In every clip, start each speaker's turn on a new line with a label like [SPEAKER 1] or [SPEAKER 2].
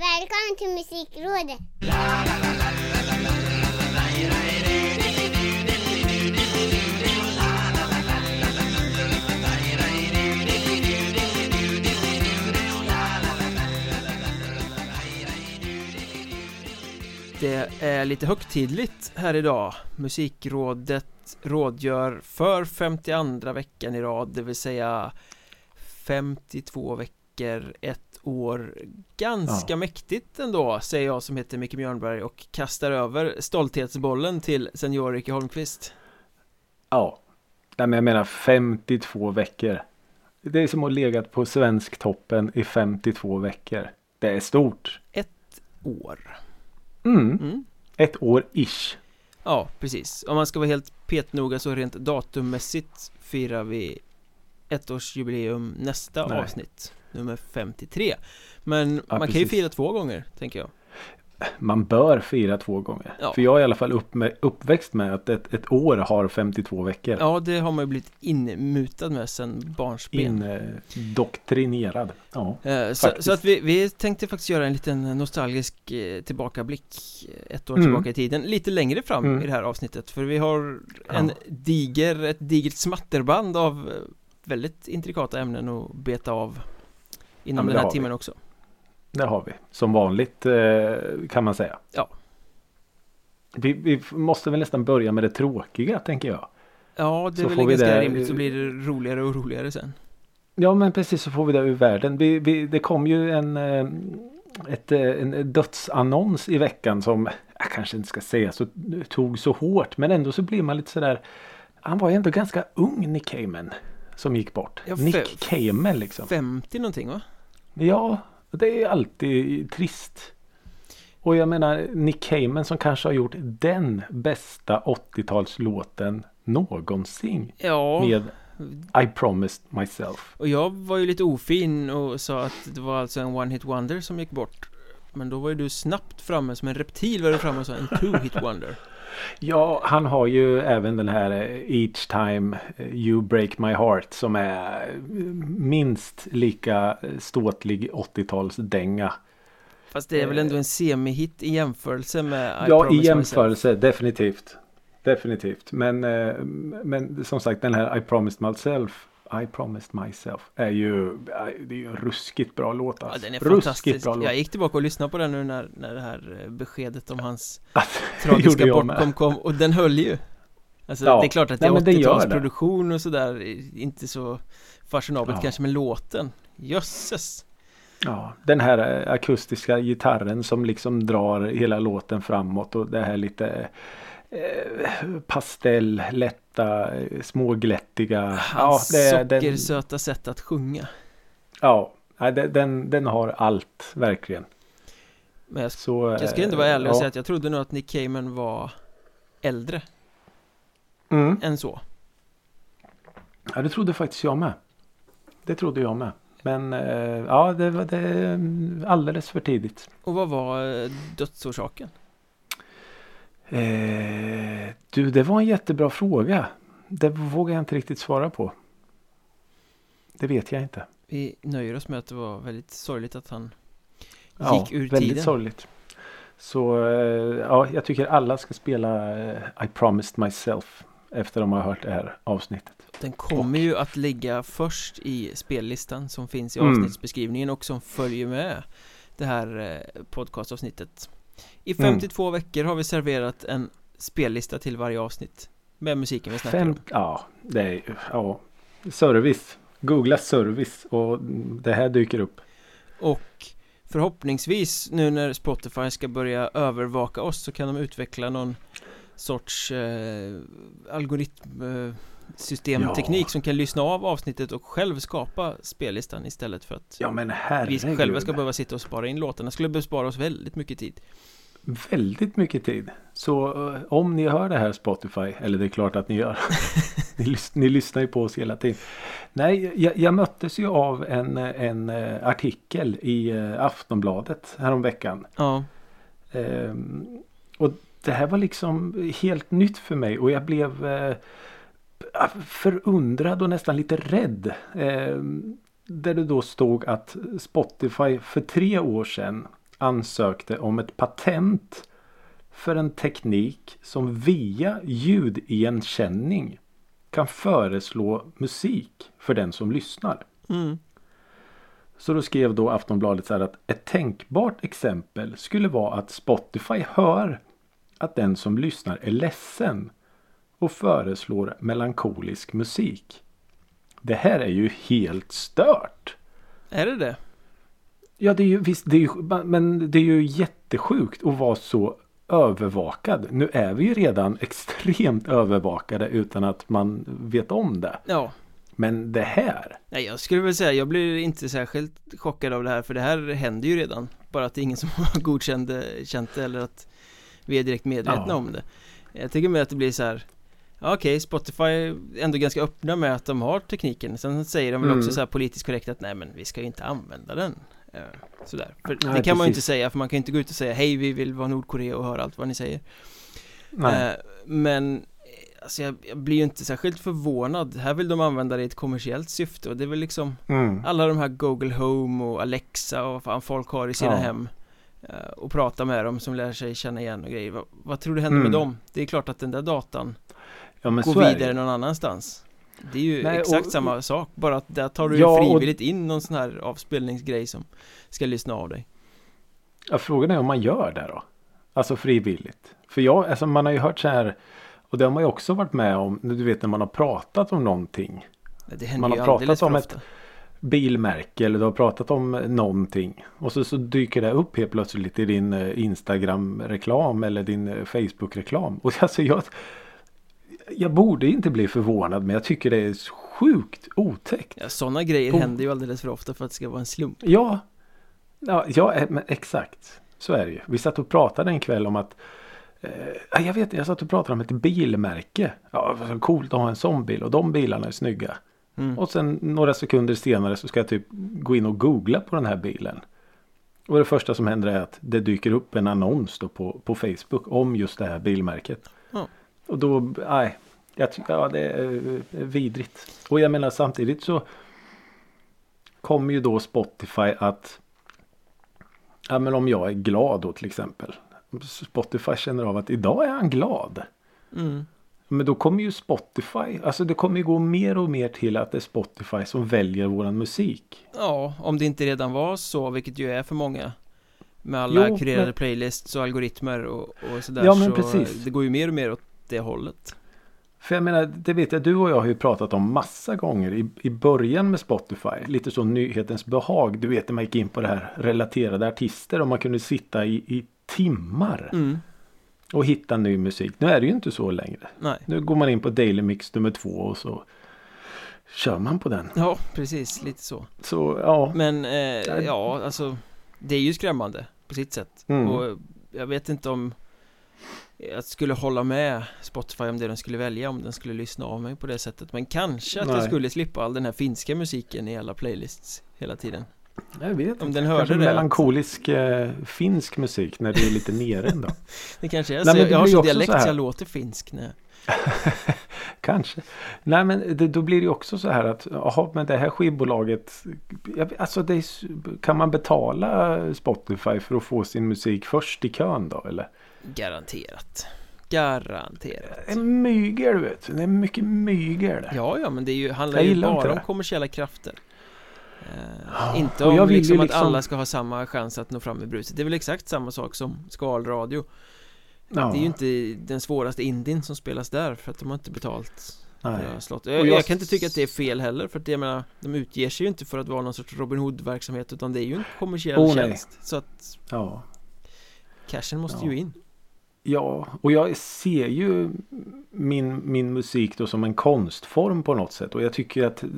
[SPEAKER 1] Välkommen till Musikrådet!
[SPEAKER 2] Det är lite högtidligt här idag Musikrådet rådgör för 52 veckan i rad Det vill säga 52 veckor, ett år Ganska
[SPEAKER 3] Ja.
[SPEAKER 2] mäktigt ändå Säger jag som heter Micke Björnberg och kastar över stolthetsbollen till senior Ricky Holmqvist
[SPEAKER 3] Ja. Nej, men jag menar 52 veckor. Det är som att ha legat på svensktoppen i 52 veckor. Det är stort.
[SPEAKER 2] År
[SPEAKER 3] Mm.
[SPEAKER 2] mm.
[SPEAKER 3] Ett år ish.
[SPEAKER 2] Ja, precis Om man ska vara helt petnoga så rent datummässigt firar vi ettårsjubileum nästa
[SPEAKER 3] Nej.
[SPEAKER 2] avsnitt Nummer 53 Men
[SPEAKER 3] Ja,
[SPEAKER 2] man kan ju
[SPEAKER 3] precis.
[SPEAKER 2] fira två gånger, tänker jag
[SPEAKER 3] Man bör fira två gånger.
[SPEAKER 2] Ja.
[SPEAKER 3] För jag är i alla fall upp med, uppväxt med att ett, ett år har 52 veckor.
[SPEAKER 2] Ja, det har man ju blivit inmutad med sen barnsben
[SPEAKER 3] Indoktrinerad. Ja.
[SPEAKER 2] Eh, så, så att vi, vi tänkte faktiskt göra en liten nostalgisk eh, tillbakablick eh, Ett år
[SPEAKER 3] Mm.
[SPEAKER 2] tillbaka i tiden, lite längre fram
[SPEAKER 3] Mm.
[SPEAKER 2] i det här avsnittet För vi har
[SPEAKER 3] Ja.
[SPEAKER 2] en diger, ett digert smatterband av eh, väldigt intrikata ämnen att beta av Inom
[SPEAKER 3] Ja,
[SPEAKER 2] den här
[SPEAKER 3] har vi.
[SPEAKER 2] timmen också
[SPEAKER 3] Det har vi. Som vanligt eh, kan man säga.
[SPEAKER 2] Ja.
[SPEAKER 3] Vi, vi måste väl nästan börja med det tråkiga tänker jag.
[SPEAKER 2] Ja, det är
[SPEAKER 3] Så
[SPEAKER 2] väl
[SPEAKER 3] får vi
[SPEAKER 2] ganska
[SPEAKER 3] det-
[SPEAKER 2] rimligt så blir det roligare och roligare sen
[SPEAKER 3] Ja men precis så får vi det ur världen. Vi, vi, det kom ju en, eh, ett, eh, en dödsannons i veckan som jag kanske inte ska säga så tog så hårt. Men ändå så blir man lite sådär. Han var ju ändå ganska ung Nick Cayman. Som gick bort.
[SPEAKER 2] Ja,
[SPEAKER 3] Nick Cayman liksom.
[SPEAKER 2] 50 någonting va?
[SPEAKER 3] Ja, det är alltid trist. Och jag menar Nick Cayman som kanske har gjort den bästa 80-talslåten någonsin.
[SPEAKER 2] Ja,
[SPEAKER 3] Med I promised myself.
[SPEAKER 2] och jag var ju lite ofin och sa att det var alltså en one hit wonder som gick bort Men då var ju du snabbt framme som en reptil var du framme och sa en two hit wonder
[SPEAKER 3] Ja, han har ju även den här eh, Each time you break my heart som är eh, minst lika eh, ståtlig 80-talsdänga.
[SPEAKER 2] Fast det är väl ändå en semi-hit i jämförelse med I
[SPEAKER 3] Ja, i jämförelse definitivt. Definitivt. Men, men som sagt den här I promised myself I promised myself är ju, det är ju en ruskigt bra låt
[SPEAKER 2] Ja,
[SPEAKER 3] alltså.
[SPEAKER 2] den är fantastisk.
[SPEAKER 3] bra låt.
[SPEAKER 2] Jag gick tillbaka och lyssnade på den nu när, när det här eh, beskedet om hans
[SPEAKER 3] gjorde
[SPEAKER 2] tragiska bortgång kom och den höll ju. Alltså
[SPEAKER 3] Ja.
[SPEAKER 2] det är klart att det är
[SPEAKER 3] den gör det.
[SPEAKER 2] 80-talsproduktion och sådär, eh, inte så fashionabelt
[SPEAKER 3] Ja.
[SPEAKER 2] kanske med låten. Jösses!
[SPEAKER 3] Ja, den här eh, akustiska gitarren som liksom drar hela låten framåt och det här lite eh, pastell, lätta, eh, småglättiga.
[SPEAKER 2] Hans
[SPEAKER 3] det- den,
[SPEAKER 2] sockersöta sätt att sjunga.
[SPEAKER 3] ja den, den, den har allt verkligen.
[SPEAKER 2] Men jag,
[SPEAKER 3] Så,
[SPEAKER 2] jag ska
[SPEAKER 3] eh,
[SPEAKER 2] ändå vara ärlig och
[SPEAKER 3] ja.
[SPEAKER 2] säga att jag trodde nog att Nick Cayman var äldre
[SPEAKER 3] Mm.
[SPEAKER 2] än så.
[SPEAKER 3] Ja, det trodde faktiskt jag med. Det trodde jag med. Men eh, ja, det var det, är alldeles för tidigt.
[SPEAKER 2] Och vad var eh, dödsorsaken?
[SPEAKER 3] Eh, du, det var en jättebra fråga. Det vågar jag inte riktigt svara på. Det vet jag inte.
[SPEAKER 2] Vi nöjer oss med att det var väldigt sorgligt att han
[SPEAKER 3] Ja,
[SPEAKER 2] gick ur
[SPEAKER 3] väldigt
[SPEAKER 2] tiden.
[SPEAKER 3] sorgligt. Så eh, ja, jag tycker alla ska spela eh, I promised myself efter de har hört det här avsnittet.
[SPEAKER 2] Den kommer ju att ligga först i spellistan som finns i
[SPEAKER 3] Mm.
[SPEAKER 2] avsnittsbeskrivningen och som följer med det här eh, podcastavsnittet. I
[SPEAKER 3] Mm.
[SPEAKER 2] 52 veckor har vi serverat en spellista till varje avsnitt med musiken vi snackar
[SPEAKER 3] Fem,
[SPEAKER 2] om.
[SPEAKER 3] ja, det är ja, service. Googla service och det här dyker upp.
[SPEAKER 2] Och förhoppningsvis nu när Spotify ska börja övervaka oss så kan de utveckla någon sorts eh, algoritmsystemteknik
[SPEAKER 3] Ja.
[SPEAKER 2] som kan lyssna av avsnittet och själv skapa spellistan istället för att
[SPEAKER 3] Ja men
[SPEAKER 2] vi
[SPEAKER 3] herregud.
[SPEAKER 2] själva ska behöva sitta och spara in låtarna. skulle bespara oss väldigt mycket tid.
[SPEAKER 3] Väldigt mycket tid. Så eh, om ni hör det här Spotify, eller det är klart att ni gör. ni, lys- ni lyssnar ju på oss hela tiden. Nej, jag, jag möttes ju av en, en eh, artikel i eh, Aftonbladet häromveckan.
[SPEAKER 2] Ja,
[SPEAKER 3] Ehm, och det här var liksom helt nytt för mig och jag blev eh, förundrad och nästan lite rädd. Ehm, där det då stod att Spotify för tre år sedan ansökte om ett patent för en teknik som via ljudigenkänning kan föreslå musik för den som lyssnar.
[SPEAKER 2] Mm.
[SPEAKER 3] Så då skrev då Aftonbladet så här att ett tänkbart exempel skulle vara att Spotify hör att den som lyssnar är ledsen och föreslår melankolisk musik. Det här är ju helt stört.
[SPEAKER 2] Är det det?
[SPEAKER 3] Ja, det är ju visst, det är ju, men det är ju jättesjukt att vara så övervakad. Nu är vi ju redan extremt övervakade utan att man vet om det.
[SPEAKER 2] Ja.
[SPEAKER 3] Men det här.
[SPEAKER 2] Nej, jag skulle väl säga, jag blir inte särskilt chockad av det här för det här händer ju redan. Bara att det är ingen som har godkänt det, eller att vi är direkt medvetna
[SPEAKER 3] Ja.
[SPEAKER 2] om det. Jag tycker mer att det blir så här Okej, Spotify är ändå ganska öppna med att de har tekniken Sen säger de väl
[SPEAKER 3] Mm.
[SPEAKER 2] också så här politiskt korrekt att nej men vi ska ju inte använda den eh, Sådär, för
[SPEAKER 3] Nej,
[SPEAKER 2] det kan man ju inte
[SPEAKER 3] precis.
[SPEAKER 2] säga för man kan ju inte gå ut och säga hej vi vill vara Nordkorea och höra allt vad ni säger
[SPEAKER 3] Nej.
[SPEAKER 2] Eh, Men eh, Alltså jag, jag blir ju inte särskilt förvånad Här vill de använda det i ett kommersiellt syfte och det är väl liksom
[SPEAKER 3] Mm.
[SPEAKER 2] Alla de här Google Home och Alexa och vad fan folk har i sina
[SPEAKER 3] Ja.
[SPEAKER 2] hem Och prata med dem som lär sig känna igen och grejer Vad, vad tror du händer
[SPEAKER 3] Mm.
[SPEAKER 2] med dem? Det är klart att den där datan
[SPEAKER 3] Ja, men så det
[SPEAKER 2] vidare någon annanstans Det är ju
[SPEAKER 3] Nej,
[SPEAKER 2] exakt
[SPEAKER 3] och-
[SPEAKER 2] samma sak Bara att där tar du
[SPEAKER 3] Ja, och-
[SPEAKER 2] frivilligt in någon sån här avspelningsgrej som ska lyssna av dig
[SPEAKER 3] Ja, frågan är om man gör det då. Alltså frivilligt. För jag, alltså man har ju hört så här. Och det har man ju också varit med om. Du vet när man har pratat om någonting.
[SPEAKER 2] Det händer
[SPEAKER 3] Man har
[SPEAKER 2] ju
[SPEAKER 3] pratat om ett- Bilmärke eller du har pratat om någonting. Och så, så dyker det upp helt plötsligt i din eh, Instagram-reklam eller din eh, Facebook-reklam. Och alltså jag, jag borde inte bli förvånad men jag tycker det är sjukt otäckt.
[SPEAKER 2] ja, Sådana grejer
[SPEAKER 3] Oh.
[SPEAKER 2] händer ju alldeles för ofta för att det ska vara en slump
[SPEAKER 3] Ja, ja, ja eh, exakt. Så är det ju. Vi satt och pratade en kväll om att eh, jag vet jag satt och pratade om ett bilmärke. Ja, vad coolt att ha en sån bil och de bilarna är snygga.
[SPEAKER 2] mm.
[SPEAKER 3] Och sen några sekunder senare så ska jag typ gå in och googla på den här bilen. Och det första som händer är att det dyker upp en annons då på, på Facebook om just det här bilmärket.
[SPEAKER 2] Ja.
[SPEAKER 3] Och då, nej, jag tycker, ja det är eh, vidrigt. Och jag menar samtidigt så kommer ju då Spotify att Ja men om jag är glad då till exempel. Spotify känner av att idag är han glad.
[SPEAKER 2] Mm.
[SPEAKER 3] Men då kommer ju Spotify, alltså det kommer ju gå mer och mer till att det är Spotify som väljer våran musik.
[SPEAKER 2] Ja, om det inte redan var så, vilket ju är för många Med alla
[SPEAKER 3] Jo,
[SPEAKER 2] kurerade
[SPEAKER 3] men-
[SPEAKER 2] playlists och algoritmer och, och sådär
[SPEAKER 3] Ja, men
[SPEAKER 2] så
[SPEAKER 3] precis.
[SPEAKER 2] Det går ju mer och mer åt det hållet
[SPEAKER 3] För jag menar, det vet jag, du och jag har ju pratat om massa gånger i, i början med Spotify. Lite så nyhetens behag. Du vet när man gick in på det här relaterade artister och man kunde sitta i, i timmar
[SPEAKER 2] mm.
[SPEAKER 3] och hitta ny musik. Nu är det ju inte så längre.
[SPEAKER 2] Nej,
[SPEAKER 3] Nu går man in på Daily Mix nummer två och så kör man på den.
[SPEAKER 2] ja precis, lite så
[SPEAKER 3] Så ja.
[SPEAKER 2] Men eh, ja, alltså Det är ju skrämmande på sitt sätt
[SPEAKER 3] Mm.
[SPEAKER 2] Och jag vet inte om Jag skulle hålla med Spotify om det den skulle välja Om den skulle lyssna av mig på det sättet Men kanske att jag
[SPEAKER 3] Nej.
[SPEAKER 2] skulle slippa all den här finska musiken i alla playlists hela tiden
[SPEAKER 3] Jag vet
[SPEAKER 2] Om
[SPEAKER 3] inte.
[SPEAKER 2] den hörde
[SPEAKER 3] Kanske
[SPEAKER 2] det,
[SPEAKER 3] melankolisk eh, finsk musik när det är lite nere ändå.
[SPEAKER 2] Det kanske är
[SPEAKER 3] Nej,
[SPEAKER 2] så,
[SPEAKER 3] men det
[SPEAKER 2] jag har
[SPEAKER 3] blir
[SPEAKER 2] så
[SPEAKER 3] också
[SPEAKER 2] dialekt
[SPEAKER 3] så
[SPEAKER 2] jag låter finsk när
[SPEAKER 3] Kanske. Nej men det, då blir det också så här att jaha men det här skivbolaget. Jag, alltså det kan man betala Spotify för att få sin musik först i kön då eller?
[SPEAKER 2] Garanterat Garanterat
[SPEAKER 3] En mygel du vet. Det är mycket mygel.
[SPEAKER 2] Ja, ja, men det är ju, handlar ju bara om
[SPEAKER 3] det.
[SPEAKER 2] kommersiella krafter eh,
[SPEAKER 3] Ja,
[SPEAKER 2] Inte om liksom,
[SPEAKER 3] liksom-
[SPEAKER 2] att alla ska ha samma chans att nå fram med bruset Det är väl exakt samma sak som skalradio
[SPEAKER 3] Ja,
[SPEAKER 2] Det är ju inte den svåraste indien som spelas där för att de har inte betalt.
[SPEAKER 3] Och
[SPEAKER 2] Jag,
[SPEAKER 3] jag-
[SPEAKER 2] jag kan inte tycka att det är fel heller för att jag menar De utger sig ju inte för att vara någon sorts Robin Hood-verksamhet utan det är ju en kommersiell
[SPEAKER 3] Oh,
[SPEAKER 2] tjänst Så att
[SPEAKER 3] Ja.
[SPEAKER 2] cashen måste
[SPEAKER 3] Ja.
[SPEAKER 2] ju in
[SPEAKER 3] ja, och jag ser ju min, min musik då som en konstform på något sätt. Och jag tycker att eh,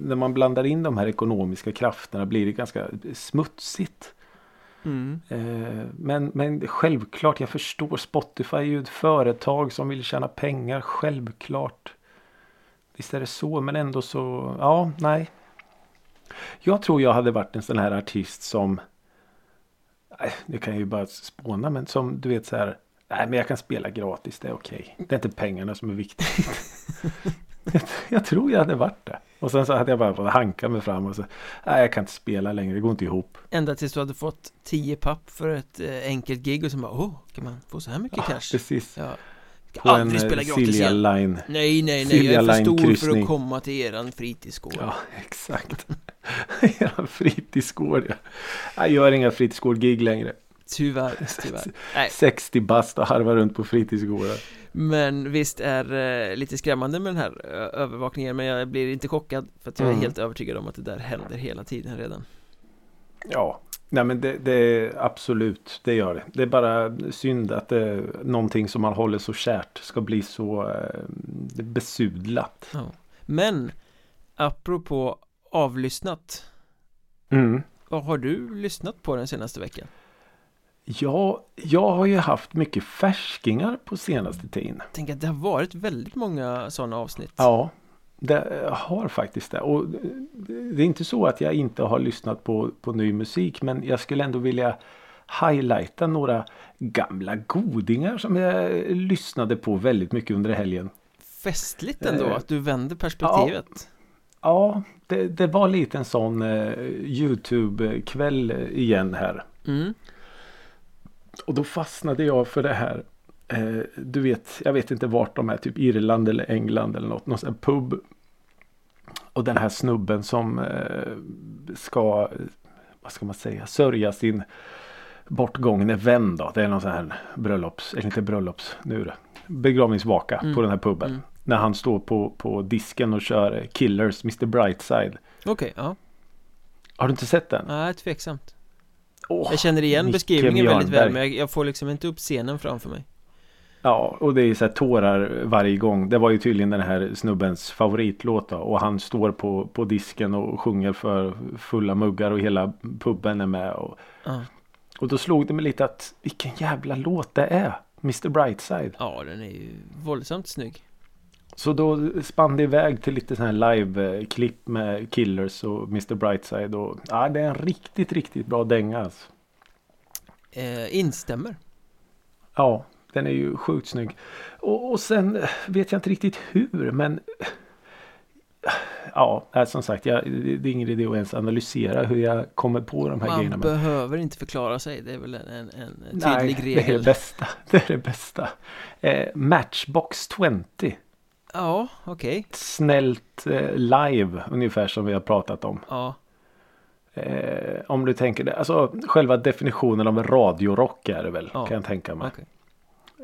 [SPEAKER 3] när man blandar in de här ekonomiska krafterna blir det ganska smutsigt.
[SPEAKER 2] mm.
[SPEAKER 3] Eh, Men, men självklart, jag förstår Spotify är ju ett företag som vill tjäna pengar, självklart. Visst är det så, men ändå så, ja, nej. Jag tror jag hade varit en sån här artist som, nu kan jag ju bara spåna, men som du vet så här, nej men jag kan spela gratis, det är okej. Det är inte pengarna som är viktigt. Jag, jag tror jag hade varit det. Och sen så hade jag bara fått hanka mig fram och så Nej jag kan inte spela längre, det går inte ihop.
[SPEAKER 2] Ända tills du hade fått 10 papp för ett eh, enkelt gig och så bara åh, kan man få så här mycket cash?
[SPEAKER 3] Precis.
[SPEAKER 2] Ja. Ska
[SPEAKER 3] På en
[SPEAKER 2] aldrig spela
[SPEAKER 3] eh,
[SPEAKER 2] gratis
[SPEAKER 3] Silja
[SPEAKER 2] igen.
[SPEAKER 3] Line.
[SPEAKER 2] Nej, nej, nej, jag
[SPEAKER 3] Silja
[SPEAKER 2] är för stor för
[SPEAKER 3] Line-kryssning.
[SPEAKER 2] att komma till eran fritidsgård.
[SPEAKER 3] Ja, exakt. ja, fritidsgård ja. Jag gör inga fritidsgård-gig längre.
[SPEAKER 2] Tyvärr, tyvärr. Nej,
[SPEAKER 3] 60 bast och harvar runt på fritidsgårdar.
[SPEAKER 2] men visst är det lite skrämmande med den här övervakningen Men jag blir inte chockad för att jag är
[SPEAKER 3] Mm.
[SPEAKER 2] helt övertygad om att det där händer hela tiden redan
[SPEAKER 3] Ja, nej men det, det är absolut, det gör det. Det är bara synd att det är någonting som man håller så kärt ska bli så eh, besudlat.
[SPEAKER 2] ja. Men Apropå avlyssnat
[SPEAKER 3] Mm.
[SPEAKER 2] Vad har du lyssnat på den senaste veckan?
[SPEAKER 3] Ja, jag har ju haft mycket färskingar på senaste tiden.
[SPEAKER 2] Tänk att det har varit väldigt många sådana avsnitt
[SPEAKER 3] Ja, det har faktiskt det. Och det är inte så att jag inte har lyssnat på, på ny musik men jag skulle ändå vilja highlighta några gamla godingar som jag lyssnade på väldigt mycket under helgen.
[SPEAKER 2] Festligt ändå
[SPEAKER 3] Eh,
[SPEAKER 2] att du vänder perspektivet
[SPEAKER 3] Ja, det, det var lite en sån eh, Youtube-kväll igen här.
[SPEAKER 2] mm.
[SPEAKER 3] Och då fastnade jag för det här. Eh, du vet, jag vet inte vart de är, typ Irland eller England eller något. Någon sån pub. Och den här snubben som eh, ska, vad ska man säga, sörja sin bortgångne vän då. Det är någon sån här bröllops, eller inte bröllops, nu det begravningsvaka
[SPEAKER 2] Mm.
[SPEAKER 3] på den här puben.
[SPEAKER 2] Mm.
[SPEAKER 3] När han står på, på disken och kör Killers, Mr Brightside.
[SPEAKER 2] Okej, ja,
[SPEAKER 3] Har du inte sett den?
[SPEAKER 2] nej tveksamt
[SPEAKER 3] Åh,
[SPEAKER 2] Jag känner igen beskrivningen väldigt väl men jag, jag får liksom inte upp scenen framför mig
[SPEAKER 3] Ja, och det är så här tårar varje gång. Det var ju tydligen den här snubbens favoritlåt då. Och han står på, på disken och sjunger för fulla muggar och hela puben är med. Och,
[SPEAKER 2] Ja,
[SPEAKER 3] och då slog det mig lite att vilken jävla låt det är. Mr Brightside.
[SPEAKER 2] ja den är ju våldsamt snygg
[SPEAKER 3] Så då spann det iväg till lite sån här live-klipp med Killers och Mr Brightside. Och, ja, det är en riktigt, riktigt bra dänga alltså.
[SPEAKER 2] eh, Instämmer
[SPEAKER 3] Ja, den är ju sjukt snygg. Och, och sen vet jag inte riktigt hur men Ja, som sagt, jag, det är ingen idé att ens analysera hur jag kommer på de här
[SPEAKER 2] Man
[SPEAKER 3] grejerna. Men,
[SPEAKER 2] behöver inte förklara sig Det är väl en, en, en tydlig
[SPEAKER 3] nej, det är det
[SPEAKER 2] regel
[SPEAKER 3] bästa. Det är det bästa. Eh, Matchbox 20.
[SPEAKER 2] Ja, okej
[SPEAKER 3] Snällt eh, live, ungefär som vi har pratat om.
[SPEAKER 2] Ja,
[SPEAKER 3] Eh, om du tänker det. Alltså själva definitionen av en radiorock är det väl,
[SPEAKER 2] Ja,
[SPEAKER 3] kan jag tänka mig.
[SPEAKER 2] okej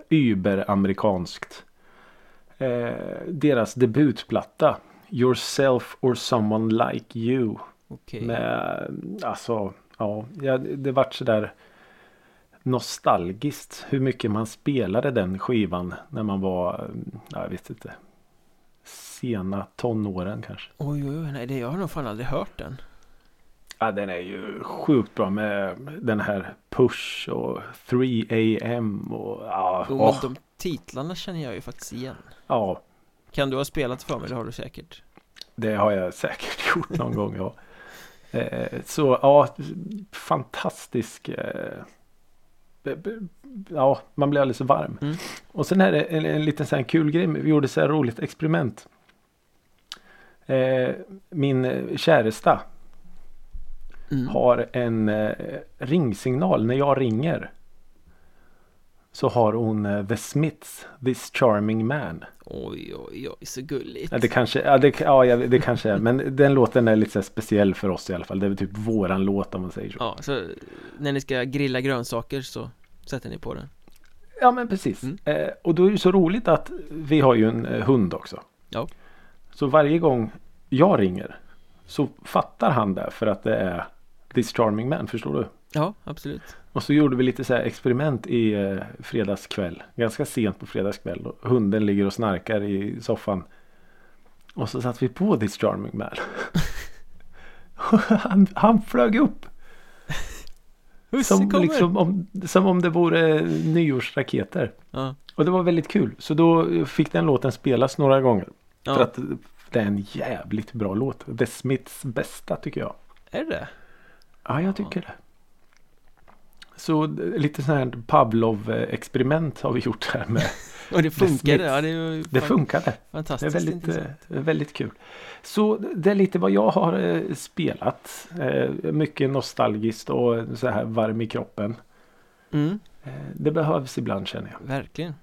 [SPEAKER 3] Überamerikanskt. Eh, deras debutplatta Yourself or someone like you.
[SPEAKER 2] Okej
[SPEAKER 3] Med, alltså, ja, det vart sådär nostalgiskt hur mycket man spelade den skivan när man var, ja, jag vet inte, sena tonåren kanske.
[SPEAKER 2] Oj, oj, oj, nej det, jag har nog fan aldrig hört den
[SPEAKER 3] Ja, den är ju sjukt bra med den här Push och 3 AM och ja,
[SPEAKER 2] Jo, men de titlarna känner jag ju faktiskt igen
[SPEAKER 3] ja,
[SPEAKER 2] Kan du ha spelat för mig? Det har du säkert
[SPEAKER 3] det har jag säkert gjort någon gång. Ja. Eh, så ja, fantastisk. Eh, ja, man blir alldeles varm.
[SPEAKER 2] Mm.
[SPEAKER 3] Och sen är det en, en liten sån här kul grej. Vi gjorde så här roligt experiment. Eh, min käresta
[SPEAKER 2] mm.
[SPEAKER 3] har en eh, ringsignal när jag ringer. Så har hon eh, The Smiths, This Charming Man.
[SPEAKER 2] Oj, oj, oj, så gulligt
[SPEAKER 3] Ja, det kanske, ja, det, ja, det kanske är. Men den låten är lite speciell för oss i alla fall. Det är typ våran låt om man säger så.
[SPEAKER 2] Ja, så när ni ska grilla grönsaker så sätter ni på den
[SPEAKER 3] Ja men precis.
[SPEAKER 2] Mm.
[SPEAKER 3] Eh, och då är det så roligt att vi har ju en eh, hund också.
[SPEAKER 2] Ja.
[SPEAKER 3] Så varje gång jag ringer så fattar han det för att det är This Charming Man, förstår du?
[SPEAKER 2] Ja, absolut
[SPEAKER 3] Och så gjorde vi lite så experiment i eh, fredagskväll. Ganska sent på fredagskväll. Hunden ligger och snarkar i soffan. Och så satte vi på This Charming Man. han, han flög upp. Som, liksom om, som om det vore nyårsraketer.
[SPEAKER 2] Ja,
[SPEAKER 3] Och det var väldigt kul. Så då fick den låten spelas några gånger.
[SPEAKER 2] Ja.
[SPEAKER 3] För att det är en jävligt bra låt. The Smiths bästa tycker jag.
[SPEAKER 2] är det?
[SPEAKER 3] Ja, jag tycker det. Så d- lite sån här Pavlov-experiment har vi gjort här med
[SPEAKER 2] Och det funkade, ja det
[SPEAKER 3] Det funkade. Det är
[SPEAKER 2] fantastiskt
[SPEAKER 3] väldigt,
[SPEAKER 2] intressant.
[SPEAKER 3] eh, väldigt kul. Så det är lite vad jag har eh, spelat. Eh, mycket nostalgiskt och så här varm i kroppen.
[SPEAKER 2] Mm,
[SPEAKER 3] Eh, det behövs ibland känner jag.
[SPEAKER 2] verkligen.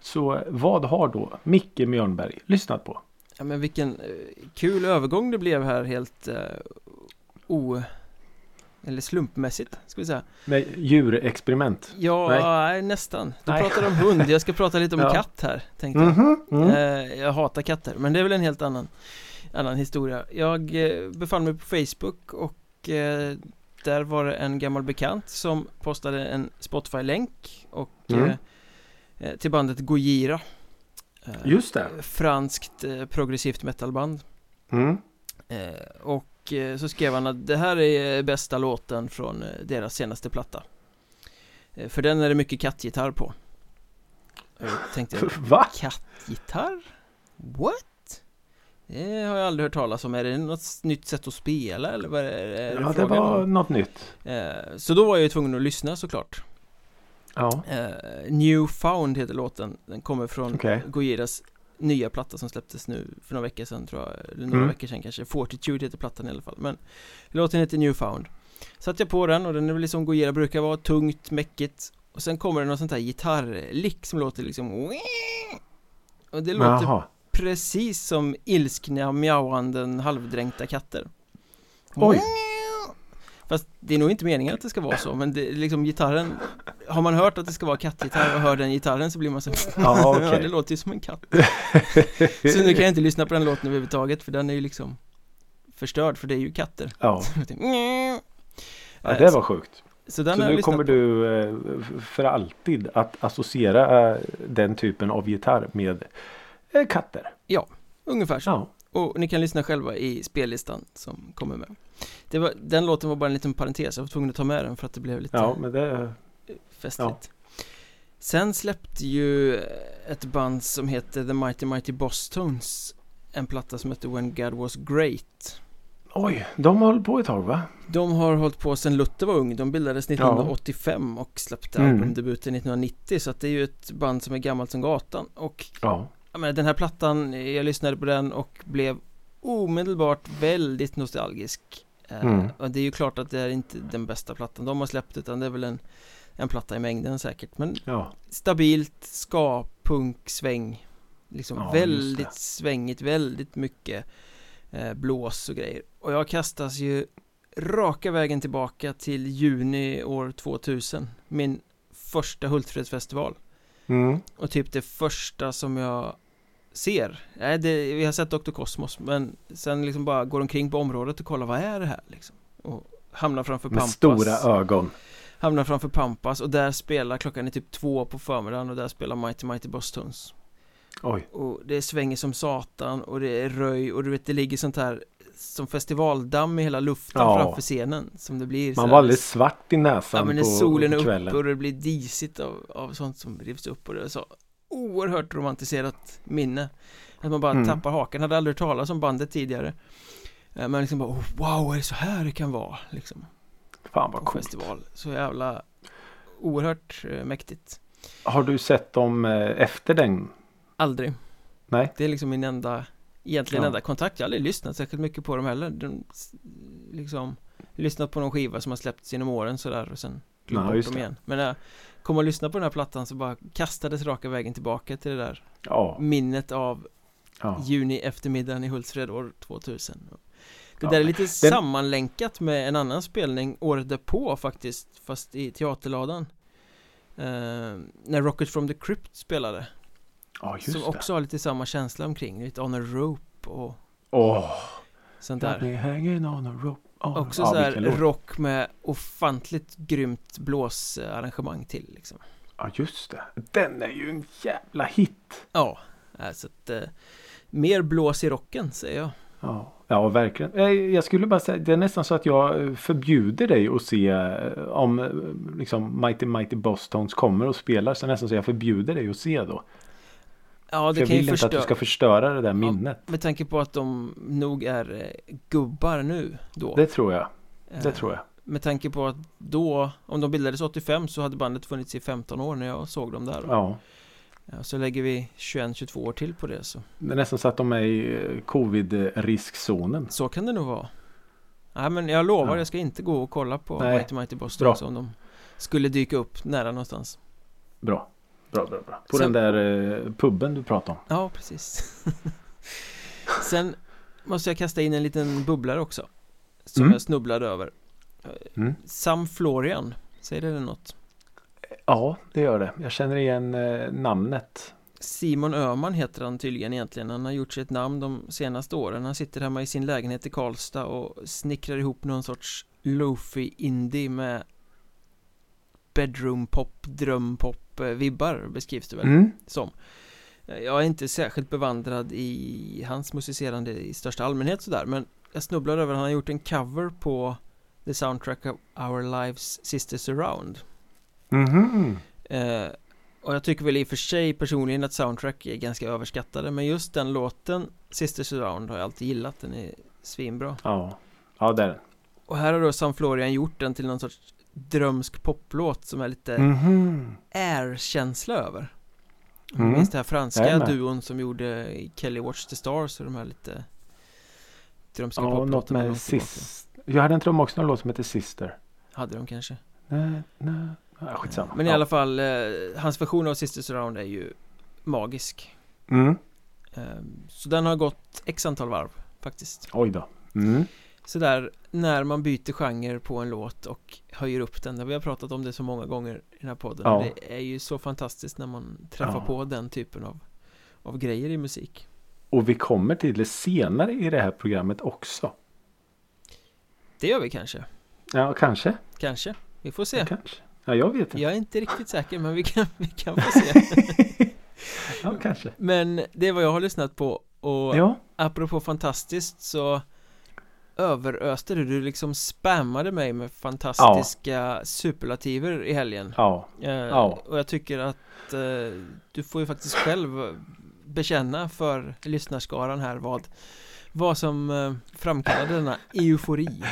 [SPEAKER 3] Så vad har då Micke Mjörnberg lyssnat på?
[SPEAKER 2] Ja men vilken eh, kul övergång det blev här helt eh, o... Eller slumpmässigt, ska vi säga.
[SPEAKER 3] Med djurexperiment.
[SPEAKER 2] Ja,
[SPEAKER 3] Nej.
[SPEAKER 2] nästan. Du
[SPEAKER 3] Nej.
[SPEAKER 2] pratade om hund, jag ska prata lite om
[SPEAKER 3] Ja.
[SPEAKER 2] katt här, tänkte jag.
[SPEAKER 3] Mm.
[SPEAKER 2] Eh, jag hatar katter, men det är väl en helt annan, annan historia. Jag befann mig på Facebook och eh, där var det en gammal bekant som postade en Spotify-länk och
[SPEAKER 3] Mm.
[SPEAKER 2] eh, till bandet Gojira. Eh,
[SPEAKER 3] Just det.
[SPEAKER 2] Franskt eh, progressivt metalband.
[SPEAKER 3] Mm.
[SPEAKER 2] Eh, och eh, så skrev han att det här är bästa låten från eh, deras senaste platta. Eh, för den är det mycket kattgitarr på. Jag tänkte jag,
[SPEAKER 3] Va?
[SPEAKER 2] Kattgitarr? What? Det har jag aldrig hört talas om. Är det något nytt sätt att spela eller vad är det, är det
[SPEAKER 3] Ja, det var
[SPEAKER 2] om?
[SPEAKER 3] något nytt.
[SPEAKER 2] Eh, Så då var jag ju tvungen att lyssna såklart.
[SPEAKER 3] Ja,
[SPEAKER 2] Eh, Newfound heter låten. Den kommer från
[SPEAKER 3] okej.
[SPEAKER 2] Gojiras nya platta som släpptes nu för några veckor sedan tror jag. Eller några
[SPEAKER 3] Mm.
[SPEAKER 2] veckor sedan kanske. Fortitude heter plattan i alla fall. Men låten heter Newfound. Satt jag på den och den är väl liksom Gojira brukar vara. Tungt, mäckigt. Och sen kommer det något sånt här gitarrlick som låter liksom och det låter
[SPEAKER 3] Jaha.
[SPEAKER 2] precis som ilskna mjauanden halvdränkta katter
[SPEAKER 3] Oj.
[SPEAKER 2] Fast det är nog inte meningen att det ska vara så men det, är liksom gitarren Har man hört att det ska vara kattgitarr och hör den gitarren så blir man så
[SPEAKER 3] Ja, okej.
[SPEAKER 2] ja, det låter ju som en katt Så nu kan jag inte lyssna på den låten överhuvudtaget för den är ju liksom Förstörd för det är ju katter
[SPEAKER 3] Ja,
[SPEAKER 2] Eh,
[SPEAKER 3] ja det var sjukt.
[SPEAKER 2] Så
[SPEAKER 3] Så nu kommer
[SPEAKER 2] på.
[SPEAKER 3] du eh, för alltid att associera eh, den typen av gitarr med eh, katter.
[SPEAKER 2] Ungefär så
[SPEAKER 3] Ja,
[SPEAKER 2] Och ni kan lyssna själva i spellistan som kommer med var, Den låten var bara en liten parentes, jag var tvungen att ta med den för att det blev lite
[SPEAKER 3] ja men det...
[SPEAKER 2] festligt Sen släppte ju ett band som heter The Mighty Mighty Bosstones En platta som heter When God Was Great
[SPEAKER 3] Oj, de har hållit på ett tag va?
[SPEAKER 2] De har hållit på sedan Luther var ung, de bildades 1985 och släppte
[SPEAKER 3] Mm.
[SPEAKER 2] albumdebuten 1990 Så att det är ju ett band som är gammalt som gatan och
[SPEAKER 3] Ja.
[SPEAKER 2] jag menar, den här plattan, jag lyssnade på den och blev omedelbart väldigt nostalgisk Eh,
[SPEAKER 3] Mm.
[SPEAKER 2] Och det är ju klart att det är inte den bästa plattan de har släppt utan det är väl en, en platta i mängden säkert Men
[SPEAKER 3] Ja.
[SPEAKER 2] stabilt, ska, punk, sväng Liksom
[SPEAKER 3] Ja,
[SPEAKER 2] väldigt svängigt, väldigt mycket eh, blås och grejer Och jag kastas ju raka vägen tillbaka till juni år 2000 Min första Hultsfredsfestival
[SPEAKER 3] Mm.
[SPEAKER 2] och typ det första som jag ser Nej, det, vi har sett Dr. Cosmos men sen liksom bara går omkring på området och kollar vad är det här liksom Och hamnar framför
[SPEAKER 3] Med
[SPEAKER 2] Pampas
[SPEAKER 3] stora ögon.
[SPEAKER 2] Hamnar framför Pampas och där spelar klockan är typ två på förmiddagen och där spelar Mighty Mighty Bosstones
[SPEAKER 3] Oj.
[SPEAKER 2] Och det svänger som satan och det är röj och du vet det ligger sånt här Som festivaldamm i hela luften
[SPEAKER 3] Ja.
[SPEAKER 2] framför scenen Som det blir
[SPEAKER 3] Man var alldeles svart i näsan
[SPEAKER 2] Ja men när
[SPEAKER 3] på
[SPEAKER 2] solen är uppe och det blir disigt av, av sånt som rivs upp och det är så oerhört romantiserat minne. Att man bara
[SPEAKER 3] Mm.
[SPEAKER 2] tappar hakan, hade aldrig hört talas om bandet tidigare. Eh, Men liksom bara oh, wow, är det så här det kan vara? Liksom
[SPEAKER 3] Fan vad coolt.
[SPEAKER 2] festival, så jävla oerhört eh, mäktigt
[SPEAKER 3] Har du sett dem eh, efter den?
[SPEAKER 2] Aldrig
[SPEAKER 3] Nej.
[SPEAKER 2] Det är liksom min enda Egentligen
[SPEAKER 3] Ja.
[SPEAKER 2] enda kontakt, jag har aldrig lyssnat särskilt mycket på dem heller De, Liksom Lyssnat på någon skiva som har släppts genom åren sådär och sen glömt bort dem igen Men när jag kom och lyssnade på den här plattan så bara kastades raka vägen tillbaka till det där
[SPEAKER 3] Ja.
[SPEAKER 2] minnet av
[SPEAKER 3] ja.
[SPEAKER 2] juni eftermiddagen i Hultsfred år 2000 Det
[SPEAKER 3] Ja,
[SPEAKER 2] där är lite sammanlänkat med en annan spelning året därpå faktiskt Fast i teaterladan eh, När Rocket from the Crypt spelade
[SPEAKER 3] Ja, just
[SPEAKER 2] Som
[SPEAKER 3] det.
[SPEAKER 2] också har lite samma känsla omkring, lite on a rope och
[SPEAKER 3] Åh.
[SPEAKER 2] sånt
[SPEAKER 3] Got
[SPEAKER 2] där
[SPEAKER 3] hanging on a rope. Oh.
[SPEAKER 2] Också
[SPEAKER 3] ja,
[SPEAKER 2] så här
[SPEAKER 3] vilken låt.
[SPEAKER 2] rock med ofantligt grymt blåsarrangemang till liksom
[SPEAKER 3] Ja, just det. Den är ju en jävla hit.
[SPEAKER 2] Ja, så att eh, Mer blås i rocken säger jag
[SPEAKER 3] Ja, ja verkligen. Eh, Jag skulle bara säga, det är nästan så att jag eh, förbjuder dig att se eh, om liksom Mighty Mighty Bosstones kommer och spelar. Så nästan så jag förbjuder dig att se då.
[SPEAKER 2] Ja,
[SPEAKER 3] För
[SPEAKER 2] det
[SPEAKER 3] jag
[SPEAKER 2] kan
[SPEAKER 3] vill inte att du ska förstöra det där minnet.
[SPEAKER 2] Med tanke på att de nog är gubbar nu då
[SPEAKER 3] Det tror jag. Det tror jag.
[SPEAKER 2] Med tanke på att då, om de bildades 85 så hade bandet funnits i 15 år när jag såg dem där
[SPEAKER 3] Ja.
[SPEAKER 2] Ja, så lägger vi 21-22 år till på det så.
[SPEAKER 3] Det är nästan så att de är i eh, covid-riskzonen.
[SPEAKER 2] Så kan det nog vara. Nej men jag lovar,
[SPEAKER 3] Ja.
[SPEAKER 2] jag ska inte gå och kolla på
[SPEAKER 3] Nej.
[SPEAKER 2] Mighty Mighty Boston
[SPEAKER 3] Bra.
[SPEAKER 2] om de skulle dyka upp nära någonstans.
[SPEAKER 3] Bra. Bra, bra, bra. På
[SPEAKER 2] Sen-
[SPEAKER 3] den där eh, puben du pratade om.
[SPEAKER 2] Ja, precis. Sen måste jag kasta in en liten bubblare också. Som
[SPEAKER 3] Mm.
[SPEAKER 2] jag snubblade över.
[SPEAKER 3] Mm.
[SPEAKER 2] Sam Florian, säger det något?
[SPEAKER 3] Ja, det gör det. Jag känner igen eh, namnet.
[SPEAKER 2] Simon Öhman heter han tydligen egentligen Han har gjort sig ett namn de senaste åren Han sitter hemma i sin lägenhet i Karlstad och snickrar ihop någon sorts lofi indie med bedroom pop, drömpop eh, vibbar beskrivs det väl
[SPEAKER 3] Mm.
[SPEAKER 2] som Jag är inte särskilt bevandrad i hans musicerande i största allmänhet sådär men jag snubblar över han har gjort en cover på The Soundtrack of Our Lives Sisters Around
[SPEAKER 3] Mhm.
[SPEAKER 2] Eh, och jag tycker väl i och för sig personligen att soundtrack är ganska överskattade Men just den låten Sisters Around har jag alltid gillat Den är svinbra
[SPEAKER 3] Ja. Ja, det är den.
[SPEAKER 2] Och här har då Sam Florian gjort den till någon sorts drömsk poplåt som är lite
[SPEAKER 3] Mhm.
[SPEAKER 2] air-känsla över
[SPEAKER 3] Mm.
[SPEAKER 2] mm. Minns det här
[SPEAKER 3] Jag
[SPEAKER 2] franska
[SPEAKER 3] med.
[SPEAKER 2] duon som gjorde Kelly Watch the Stars och de här lite drömska
[SPEAKER 3] Ja, något
[SPEAKER 2] poplåtarna
[SPEAKER 3] med
[SPEAKER 2] långt tillbaka.
[SPEAKER 3] sist. Jag hade en trummor också, någon låt som heter Sister.
[SPEAKER 2] Hade de kanske
[SPEAKER 3] Nej, nej. Ja, skitsamma.
[SPEAKER 2] Men i
[SPEAKER 3] ja.
[SPEAKER 2] alla fall, eh, hans version av Sisters Around är ju magisk
[SPEAKER 3] Mm.
[SPEAKER 2] Ehm, Så den har gått x antal varv faktiskt
[SPEAKER 3] Oj då. Mm.
[SPEAKER 2] Sådär när man byter genre på en låt och höjer upp den Vi har pratat om det så många gånger i den här podden
[SPEAKER 3] Ja.
[SPEAKER 2] Det är ju så fantastiskt när man träffar
[SPEAKER 3] Ja.
[SPEAKER 2] på den typen av, av grejer i musik
[SPEAKER 3] Och vi kommer till det senare i det här programmet också.
[SPEAKER 2] Det gör vi kanske
[SPEAKER 3] Ja, kanske.
[SPEAKER 2] Kanske Vi får se
[SPEAKER 3] Kanske. Ja, jag vet inte.
[SPEAKER 2] Jag är inte riktigt säker men vi kan, vi kan få se
[SPEAKER 3] Ja, kanske.
[SPEAKER 2] Men det är vad jag har lyssnat på och
[SPEAKER 3] Ja.
[SPEAKER 2] apropå fantastiskt så överöste du, du liksom spammade mig med fantastiska superlativer i helgen
[SPEAKER 3] Ja.
[SPEAKER 2] Eh,
[SPEAKER 3] Ja.
[SPEAKER 2] Och jag tycker att eh, du får ju faktiskt själv bekänna för lyssnarskaran här vad vad som eh, framkallade denna eufori.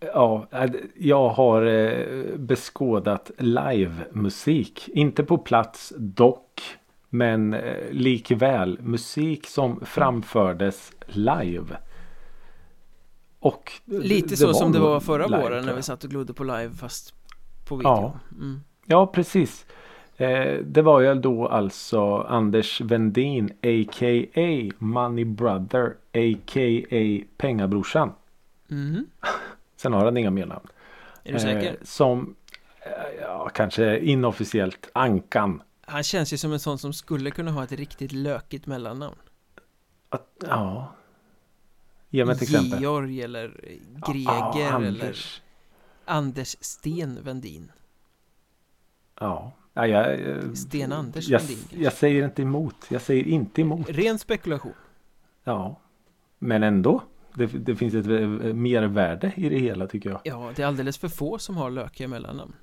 [SPEAKER 3] Ja, äh, jag har eh, beskådat livemusik. Inte på plats dock. Men eh, likväl musik som framfördes live. Och
[SPEAKER 2] Lite så som det var förra
[SPEAKER 3] live,
[SPEAKER 2] våren när vi satt och glodde på live fast på video.
[SPEAKER 3] Ja.
[SPEAKER 2] Mm.
[SPEAKER 3] Ja, precis. Eh, det var ju då alltså Anders Vendin a.k.a. Money Brother a.k.a. Pengabrorsan.
[SPEAKER 2] Mhm.
[SPEAKER 3] Sen har han inga mer namn.
[SPEAKER 2] Är du säker?
[SPEAKER 3] Eh, som, eh, ja kanske inofficiellt Ankan.
[SPEAKER 2] Han känns ju som en sån som skulle kunna ha ett riktigt lökigt mellannamn.
[SPEAKER 3] Att, ja. Ge mig ett exempel.
[SPEAKER 2] Georg eller Greger
[SPEAKER 3] Ja,
[SPEAKER 2] eller
[SPEAKER 3] Anders.
[SPEAKER 2] Anders Sten Vendin.
[SPEAKER 3] Ja. ja jag, eh,
[SPEAKER 2] Sten Anders
[SPEAKER 3] jag,
[SPEAKER 2] Vendin kanske.
[SPEAKER 3] jag säger inte emot. Jag säger inte emot.
[SPEAKER 2] Ren spekulation.
[SPEAKER 3] Ja. Men ändå. Det, det finns ett eh, mervärde i det hela tycker jag.
[SPEAKER 2] Ja, det är alldeles för få som har lökiga mellannamn.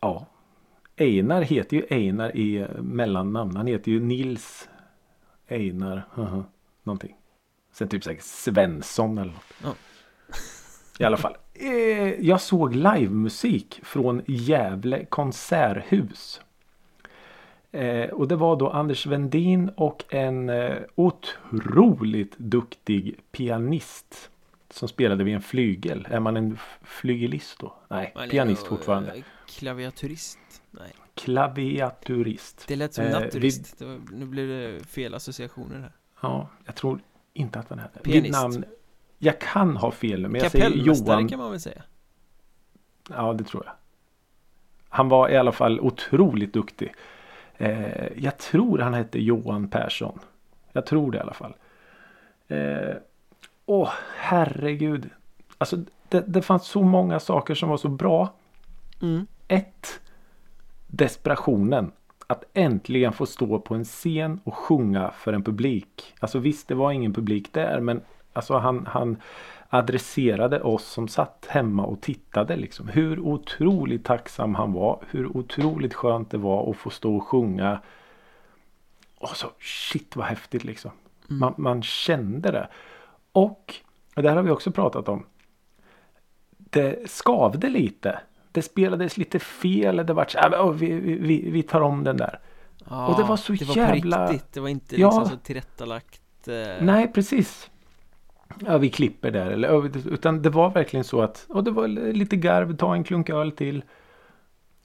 [SPEAKER 3] Ja. Einar heter ju Einar i eh, mellannamn. Han heter ju Nils Einar. Någonting. Sen typ säkert Svensson eller något.
[SPEAKER 2] Ja.
[SPEAKER 3] I alla fall. Eh, jag såg livemusik från Gävle konserthus. Eh, och det var då Anders Vendin och en eh, otroligt duktig pianist. Som spelade vid en flygel. Är man en flygelist då? Nej,
[SPEAKER 2] Man
[SPEAKER 3] pianist
[SPEAKER 2] nog,
[SPEAKER 3] fortfarande.
[SPEAKER 2] eh, Klaviaturist. Nej,
[SPEAKER 3] Klaviaturist.
[SPEAKER 2] det lät som
[SPEAKER 3] Eh,
[SPEAKER 2] naturist. Det var, nu blir det fel associationer här.
[SPEAKER 3] Ja, jag tror inte att han hette.
[SPEAKER 2] Pianist.
[SPEAKER 3] Vid namn. Jag kan ha fel men jag säger Johan.
[SPEAKER 2] kan man väl säga.
[SPEAKER 3] Ja, det tror jag. Han var i alla fall otroligt duktig. Eh, jag tror han hette Johan Persson. Jag tror det i alla fall. Eh, åh, herregud. Alltså, det, det fanns så många saker som var så bra.
[SPEAKER 2] Mm.
[SPEAKER 3] Ett. Desperationen. Att äntligen få stå på en scen och sjunga för en publik. Alltså visst, det var ingen publik där, men alltså han, han adresserade oss som satt hemma och tittade liksom. Hur otroligt tacksam han var. Hur otroligt skönt det var att få stå och sjunga. Och så shit vad häftigt liksom.
[SPEAKER 2] Mm.
[SPEAKER 3] Man, man kände det. Och, och det här har vi också pratat om. Det skavde lite. det spelades lite fel. Det var så här, "Åh, vi, vi, vi tar om den där.
[SPEAKER 2] Ja,
[SPEAKER 3] Och det var så
[SPEAKER 2] det var
[SPEAKER 3] jävla-
[SPEAKER 2] på riktigt, det var inte
[SPEAKER 3] Ja.
[SPEAKER 2] liksom så tillrättalagt eh,
[SPEAKER 3] Nej, precis. Ja, vi klipper där. Eller, utan det var verkligen så att och det var lite garv, ta en klunk öl till.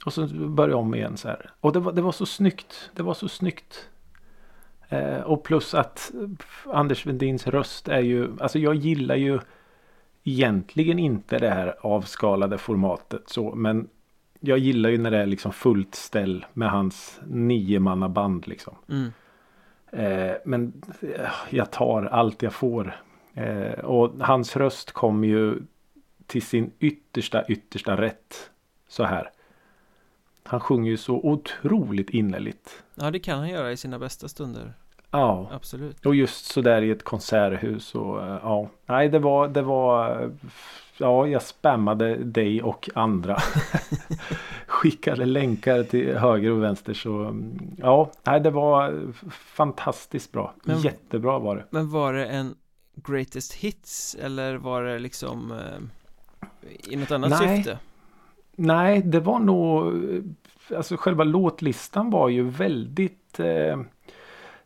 [SPEAKER 3] Och så börja om igen så här. Och det var, det var så snyggt. Det var så snyggt. Eh, och plus att Anders Vendins röst är ju, alltså jag gillar ju egentligen inte det här avskalade formatet så, men jag gillar ju när det är liksom fullt ställ med hans nio manna band liksom.
[SPEAKER 2] mm.
[SPEAKER 3] Eh, men eh, jag tar allt jag får. Eh, och hans röst kom ju till sin yttersta yttersta rätt. Så här. Han sjunger ju så otroligt innerligt.
[SPEAKER 2] Ja det kan han göra i sina bästa stunder
[SPEAKER 3] Ja.
[SPEAKER 2] Absolut
[SPEAKER 3] Och just så där i ett konserthus och eh, ja. Nej det var det var. Ja jag spammade dig och andra. Skickade länkar till höger och vänster så mm, ja. Nej det var fantastiskt bra.
[SPEAKER 2] Men-
[SPEAKER 3] Jättebra var det.
[SPEAKER 2] Men var det en greatest hits eller var det liksom eh, i något annat
[SPEAKER 3] Nej.
[SPEAKER 2] syfte?
[SPEAKER 3] Nej, det var nog Alltså själva låtlistan var ju väldigt eh,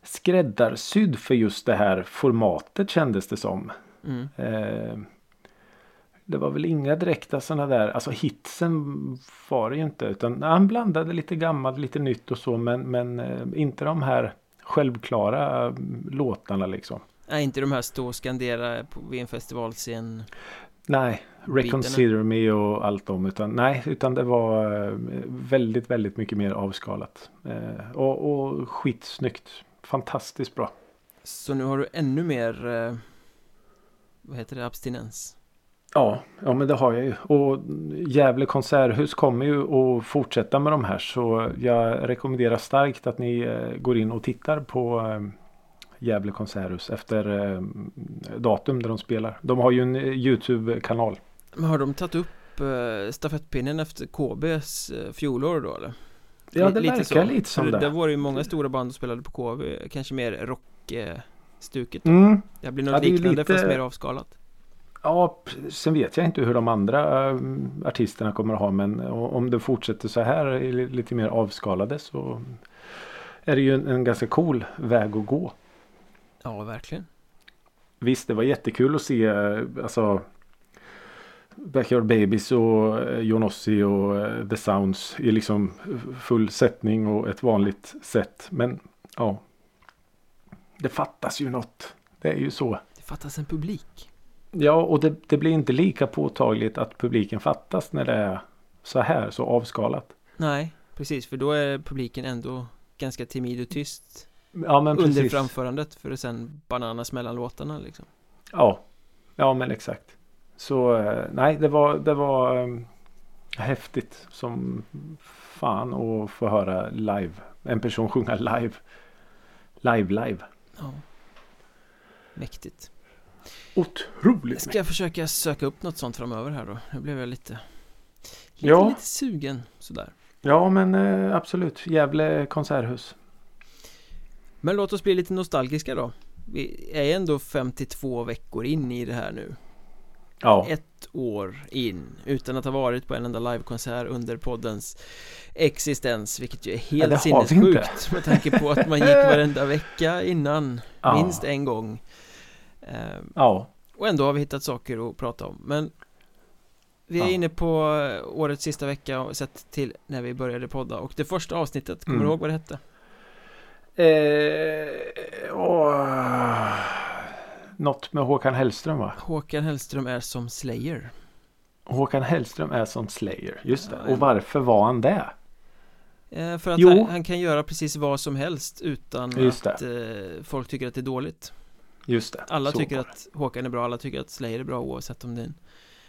[SPEAKER 3] skräddarsydd för just det här formatet kändes det som.
[SPEAKER 2] Mm.
[SPEAKER 3] Eh, det var väl inga direkta sådana där, alltså hitsen var det ju inte. Utan han blandade lite gammalt, lite nytt och så men, men eh, inte de här självklara eh, låtarna liksom.
[SPEAKER 2] Nej inte de här stå och skandera på, vid en festivalscen
[SPEAKER 3] Nej, Reconsider Me och allt om. Utan, nej, utan det var eh, väldigt, väldigt mycket mer avskalat. Eh, och, och skitsnyggt. Fantastiskt bra.
[SPEAKER 2] Så nu har du ännu mer eh, Vad heter det? Abstinens
[SPEAKER 3] Ja, ja men det har jag ju. Och Gävle konserthus kommer ju att fortsätta med de här. Så jag rekommenderar starkt att ni eh, går in och tittar på eh, Gävle konserthus efter eh, datum där de spelar. De har ju en eh, Youtube-kanal.
[SPEAKER 2] Men har de tagit upp eh, stafettpinnen efter KBs eh, fjolår då eller?
[SPEAKER 3] Ja, det verkar lite som
[SPEAKER 2] För
[SPEAKER 3] det.
[SPEAKER 2] Där var det ju många stora band som spelade på KB Kanske mer rock-stuket då.
[SPEAKER 3] Mm.
[SPEAKER 2] Det blir något
[SPEAKER 3] Ja, det
[SPEAKER 2] liknande
[SPEAKER 3] lite-
[SPEAKER 2] fast mer avskalat
[SPEAKER 3] Ja, sen vet jag inte hur de andra eh, artisterna kommer att ha men o- om det fortsätter så här lite mer avskalade så är det ju en, en ganska cool väg att gå.
[SPEAKER 2] Ja, verkligen
[SPEAKER 3] Visst, det var jättekul att se eh, alltså Backyard Babies och eh, Jonossi och eh, The Sounds i liksom full sättning och ett vanligt sätt. Men ja, det fattas ju något. Det är ju så.
[SPEAKER 2] Det fattas en publik
[SPEAKER 3] Ja, och det, det blir inte lika påtagligt att publiken fattas när det är så här, så avskalat.
[SPEAKER 2] Nej, precis för då är publiken ändå ganska timid och tyst
[SPEAKER 3] Ja, men
[SPEAKER 2] Under
[SPEAKER 3] precis.
[SPEAKER 2] framförandet för att sen bananas mellan låtarna liksom
[SPEAKER 3] Ja, ja men exakt. Så eh, nej, det var, det var eh, häftigt som fan att få höra live. En person sjunga live. Live, live.
[SPEAKER 2] Ja Mäktigt
[SPEAKER 3] Otroligt
[SPEAKER 2] Ska jag försöka söka upp något sånt framöver här då? Nu blev jag lite Lite,
[SPEAKER 3] Ja.
[SPEAKER 2] lite sugen sådär
[SPEAKER 3] Ja, men eh, absolut. Gävle konserthus.
[SPEAKER 2] Men låt oss bli lite nostalgiska då Vi är ändå 52 veckor in i det här nu
[SPEAKER 3] Ja,
[SPEAKER 2] Ett år in utan att ha varit på en enda livekonsert under poddens existens Vilket ju är
[SPEAKER 3] Ja,
[SPEAKER 2] helt
[SPEAKER 3] vi
[SPEAKER 2] sinnessjukt med tanke på att man gick varenda vecka innan
[SPEAKER 3] Ja.
[SPEAKER 2] Minst en gång Ehm,
[SPEAKER 3] ja,
[SPEAKER 2] Och ändå har vi hittat saker att prata om Men Vi är
[SPEAKER 3] Ja.
[SPEAKER 2] inne på eh, årets sista vecka och sett till när vi började podda och det första avsnittet, kommer
[SPEAKER 3] Mm.
[SPEAKER 2] du ihåg vad det hette?
[SPEAKER 3] Eh, åh, något med Håkan Hellström va?
[SPEAKER 2] Håkan Hellström är som Slayer
[SPEAKER 3] Håkan Hellström är som Slayer. Just det. Och varför var han det?
[SPEAKER 2] eh, För att han, han kan göra precis vad som helst utan att eh, folk tycker att det är dåligt
[SPEAKER 3] Just det.
[SPEAKER 2] Alla
[SPEAKER 3] så
[SPEAKER 2] tycker att Håkan är bra, alla tycker att Slayer är bra oavsett om det är en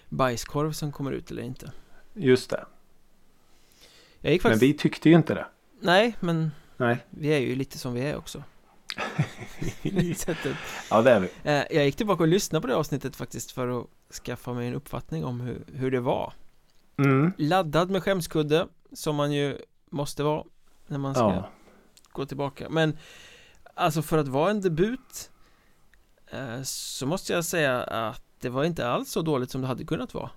[SPEAKER 2] bajskorv som kommer ut eller inte
[SPEAKER 3] Just det.
[SPEAKER 2] Gick
[SPEAKER 3] Men
[SPEAKER 2] faktiskt
[SPEAKER 3] vi tyckte ju inte det.
[SPEAKER 2] Nej, men
[SPEAKER 3] Nej.
[SPEAKER 2] vi är ju lite som vi är också
[SPEAKER 3] ja det är vi.
[SPEAKER 2] Eh, Jag gick tillbaka och lyssnade på det avsnittet faktiskt för att skaffa mig en uppfattning om hur, hur det var
[SPEAKER 3] Mm.
[SPEAKER 2] Laddad med skämskudde som man ju måste vara när man ska
[SPEAKER 3] Ja.
[SPEAKER 2] gå tillbaka Men alltså för att vara en debut eh, så måste jag säga att det var inte alls så dåligt som det hade kunnat vara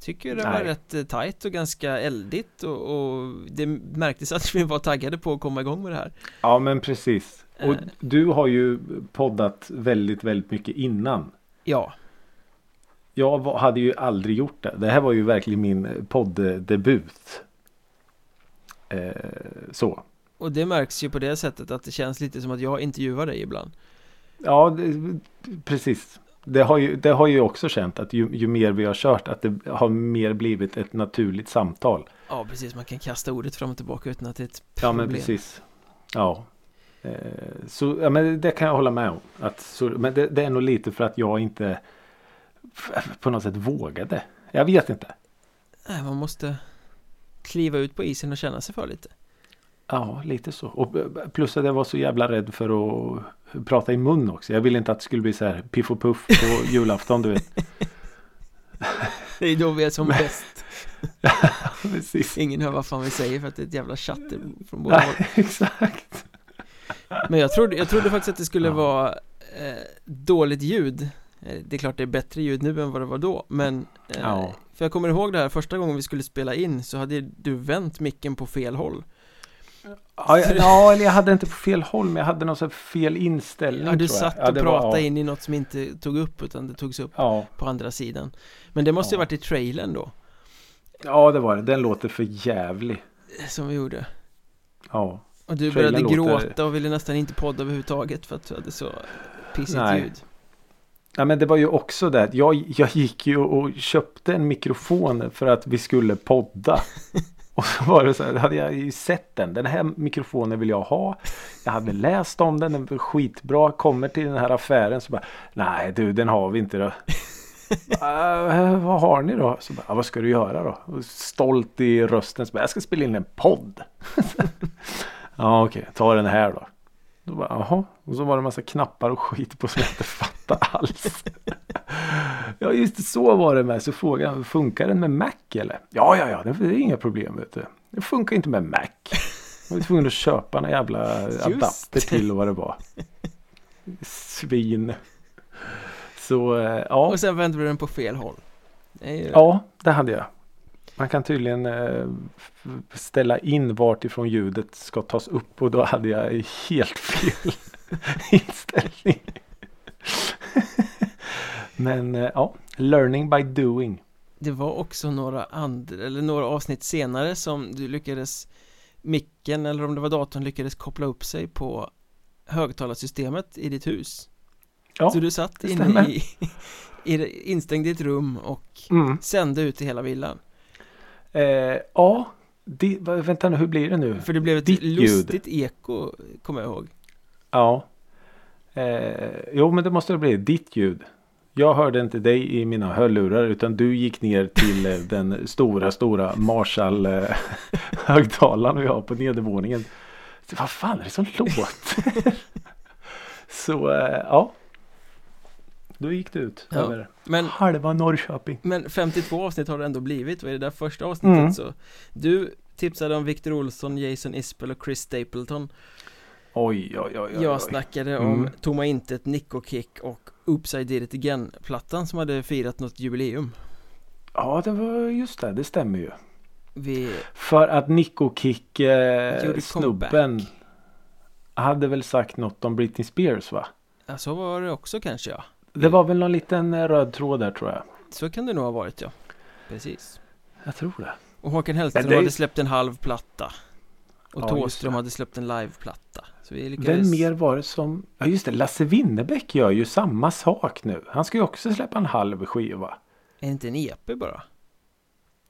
[SPEAKER 2] Tycker det var
[SPEAKER 3] Nej.
[SPEAKER 2] rätt eh, tajt och ganska eldigt och, och det märktes att vi var taggade på att komma igång med det här
[SPEAKER 3] Ja men precis. Och
[SPEAKER 2] Eh.
[SPEAKER 3] du har ju poddat väldigt, väldigt mycket innan.
[SPEAKER 2] Ja,
[SPEAKER 3] Jag hade ju aldrig gjort det. Det här var ju verkligen min podddebut. Eh, så.
[SPEAKER 2] och det märks ju på det sättet att det känns lite som att jag intervjuar dig ibland
[SPEAKER 3] Ja, det, precis. Det har, ju, det har ju också känt att ju, ju mer vi har kört att det har mer blivit ett naturligt samtal.
[SPEAKER 2] Ja precis, man kan kasta ordet fram och tillbaka utan att det är ett
[SPEAKER 3] Ja men
[SPEAKER 2] problem.
[SPEAKER 3] precis. Ja. Eh, så ja, men det kan jag hålla med om. Att, så, men det, det är nog lite för att jag inte på något sätt vågade. Jag vet inte.
[SPEAKER 2] Nej, man måste kliva ut på isen och känna sig för lite
[SPEAKER 3] Ja, lite så. Och eh, plus att jag var så jävla rädd för att prata i mun också. Jag ville inte att det skulle bli så här piff och puff på julafton, du vet.
[SPEAKER 2] Det är då vi är som bäst
[SPEAKER 3] Precis.
[SPEAKER 2] Ingen hör vad fan vi säger för att det är ett jävla chatter från båda håll
[SPEAKER 3] exakt.
[SPEAKER 2] Men jag trodde, jag trodde faktiskt att det skulle
[SPEAKER 3] Ja.
[SPEAKER 2] vara eh, dåligt ljud Eh, Det är klart det är bättre ljud nu än vad det var då Men eh,
[SPEAKER 3] Ja.
[SPEAKER 2] För jag kommer ihåg det här första gången vi skulle spela in så hade du vänt micken på fel håll
[SPEAKER 3] Ja, jag- ja, eller jag hade inte på fel håll, men jag hade någon sån fel inställning.
[SPEAKER 2] Ja du satt
[SPEAKER 3] Ja,
[SPEAKER 2] och
[SPEAKER 3] var-
[SPEAKER 2] pratade
[SPEAKER 3] ja.
[SPEAKER 2] in i något som inte tog upp utan det togs upp
[SPEAKER 3] Ja,
[SPEAKER 2] på andra sidan Men det måste ju
[SPEAKER 3] Ja.
[SPEAKER 2] varit i trailern då
[SPEAKER 3] ja, det var det. Den låter för jävlig.
[SPEAKER 2] eh, Som vi gjorde
[SPEAKER 3] Ja.
[SPEAKER 2] Och du började
[SPEAKER 3] låter-
[SPEAKER 2] gråta och ville nästan inte podda överhuvudtaget för att du hade så pissigt
[SPEAKER 3] Nej.
[SPEAKER 2] ljud
[SPEAKER 3] Nej, men det var ju också det. Jag, jag gick ju och köpte en mikrofon för att vi skulle podda. Och så var det så här, hade jag ju sett den. Den här mikrofonen vill jag ha. Jag hade läst om den, den var skitbra. Kommer till den här affären så bara, nej du den har vi inte då. "Äh, vad har ni då? Så bara, vad ska du göra då? Stolt i rösten så bara, jag ska spela in en podd. ja okej, ta den här då. Då bara, jaha. Och så var det en massa knappar och skit på som jag inte fattade alls. ja just det, så var det med. Så frågade han, funkar den med Mac eller? Ja, ja, ja, det är inga problem vet du. Det funkar inte med Mac. Jag var tvungen att köpa en jävla adapter
[SPEAKER 2] det.
[SPEAKER 3] till vad det var. Svin. Så eh, ja.
[SPEAKER 2] Och sen vände du den på fel håll det ju...
[SPEAKER 3] Ja, det hade jag. Man kan tydligen eh, ställa in vart ifrån ljudet ska tas upp och då hade jag helt fel inställning. Men eh, ja, learning by doing.
[SPEAKER 2] Det var också några andra, eller några avsnitt senare som du lyckades Micken eller om det var datorn lyckades koppla upp sig på högtalarsystemet i ditt hus
[SPEAKER 3] Ja,
[SPEAKER 2] Så du satt inne i, i instängd i ett rum och
[SPEAKER 3] mm.
[SPEAKER 2] sände ut i hela villan
[SPEAKER 3] eh, ja det, vänta nu, hur blir det nu?
[SPEAKER 2] För det blev ett
[SPEAKER 3] Ditt ljud.
[SPEAKER 2] lustigt eko, kommer jag ihåg
[SPEAKER 3] Ja. Eh, jo, men det måste det bli ditt ljud. Jag hörde inte dig i mina hörlurar utan du gick ner till eh, den stora, stora Marshall eh, vi har på nedervåningen. Vad fan är det som låter? Så eh, ja. Då gick det ut
[SPEAKER 2] Ja.
[SPEAKER 3] över
[SPEAKER 2] Men
[SPEAKER 3] halva Norrköping.
[SPEAKER 2] Men 52 avsnitt har det ändå blivit och i det där första avsnittet
[SPEAKER 3] Mm.
[SPEAKER 2] så Du tipsade om Victor Olsson, Jason Isbell och Chris Stapleton
[SPEAKER 3] Oj, oj, oj, oj.
[SPEAKER 2] Jag snackade
[SPEAKER 3] Mm.
[SPEAKER 2] om Tomma Intet, Nico Kick och Oops I Did It Again-plattan som hade firat något jubileum
[SPEAKER 3] Ja, det var just det. Det stämmer ju.
[SPEAKER 2] Vi,
[SPEAKER 3] För att Nico Kick eh, snubben hade väl sagt något om Britney Spears va?
[SPEAKER 2] ja så var det också kanske ja
[SPEAKER 3] Det var väl någon liten eh, röd tråd där tror jag.
[SPEAKER 2] Så kan det nog ha varit ja Precis
[SPEAKER 3] Jag tror det.
[SPEAKER 2] Och Håkan Hellström
[SPEAKER 3] det
[SPEAKER 2] hade släppt en halv platta Och
[SPEAKER 3] Ja, det.
[SPEAKER 2] hade släppt en liveplatta Så vi
[SPEAKER 3] Vem
[SPEAKER 2] lyckades
[SPEAKER 3] mer var det som... Ja just det, Lasse Winnerbäck gör ju samma sak nu. Han ska ju också släppa en halv skiva.
[SPEAKER 2] Är det inte en EP bara?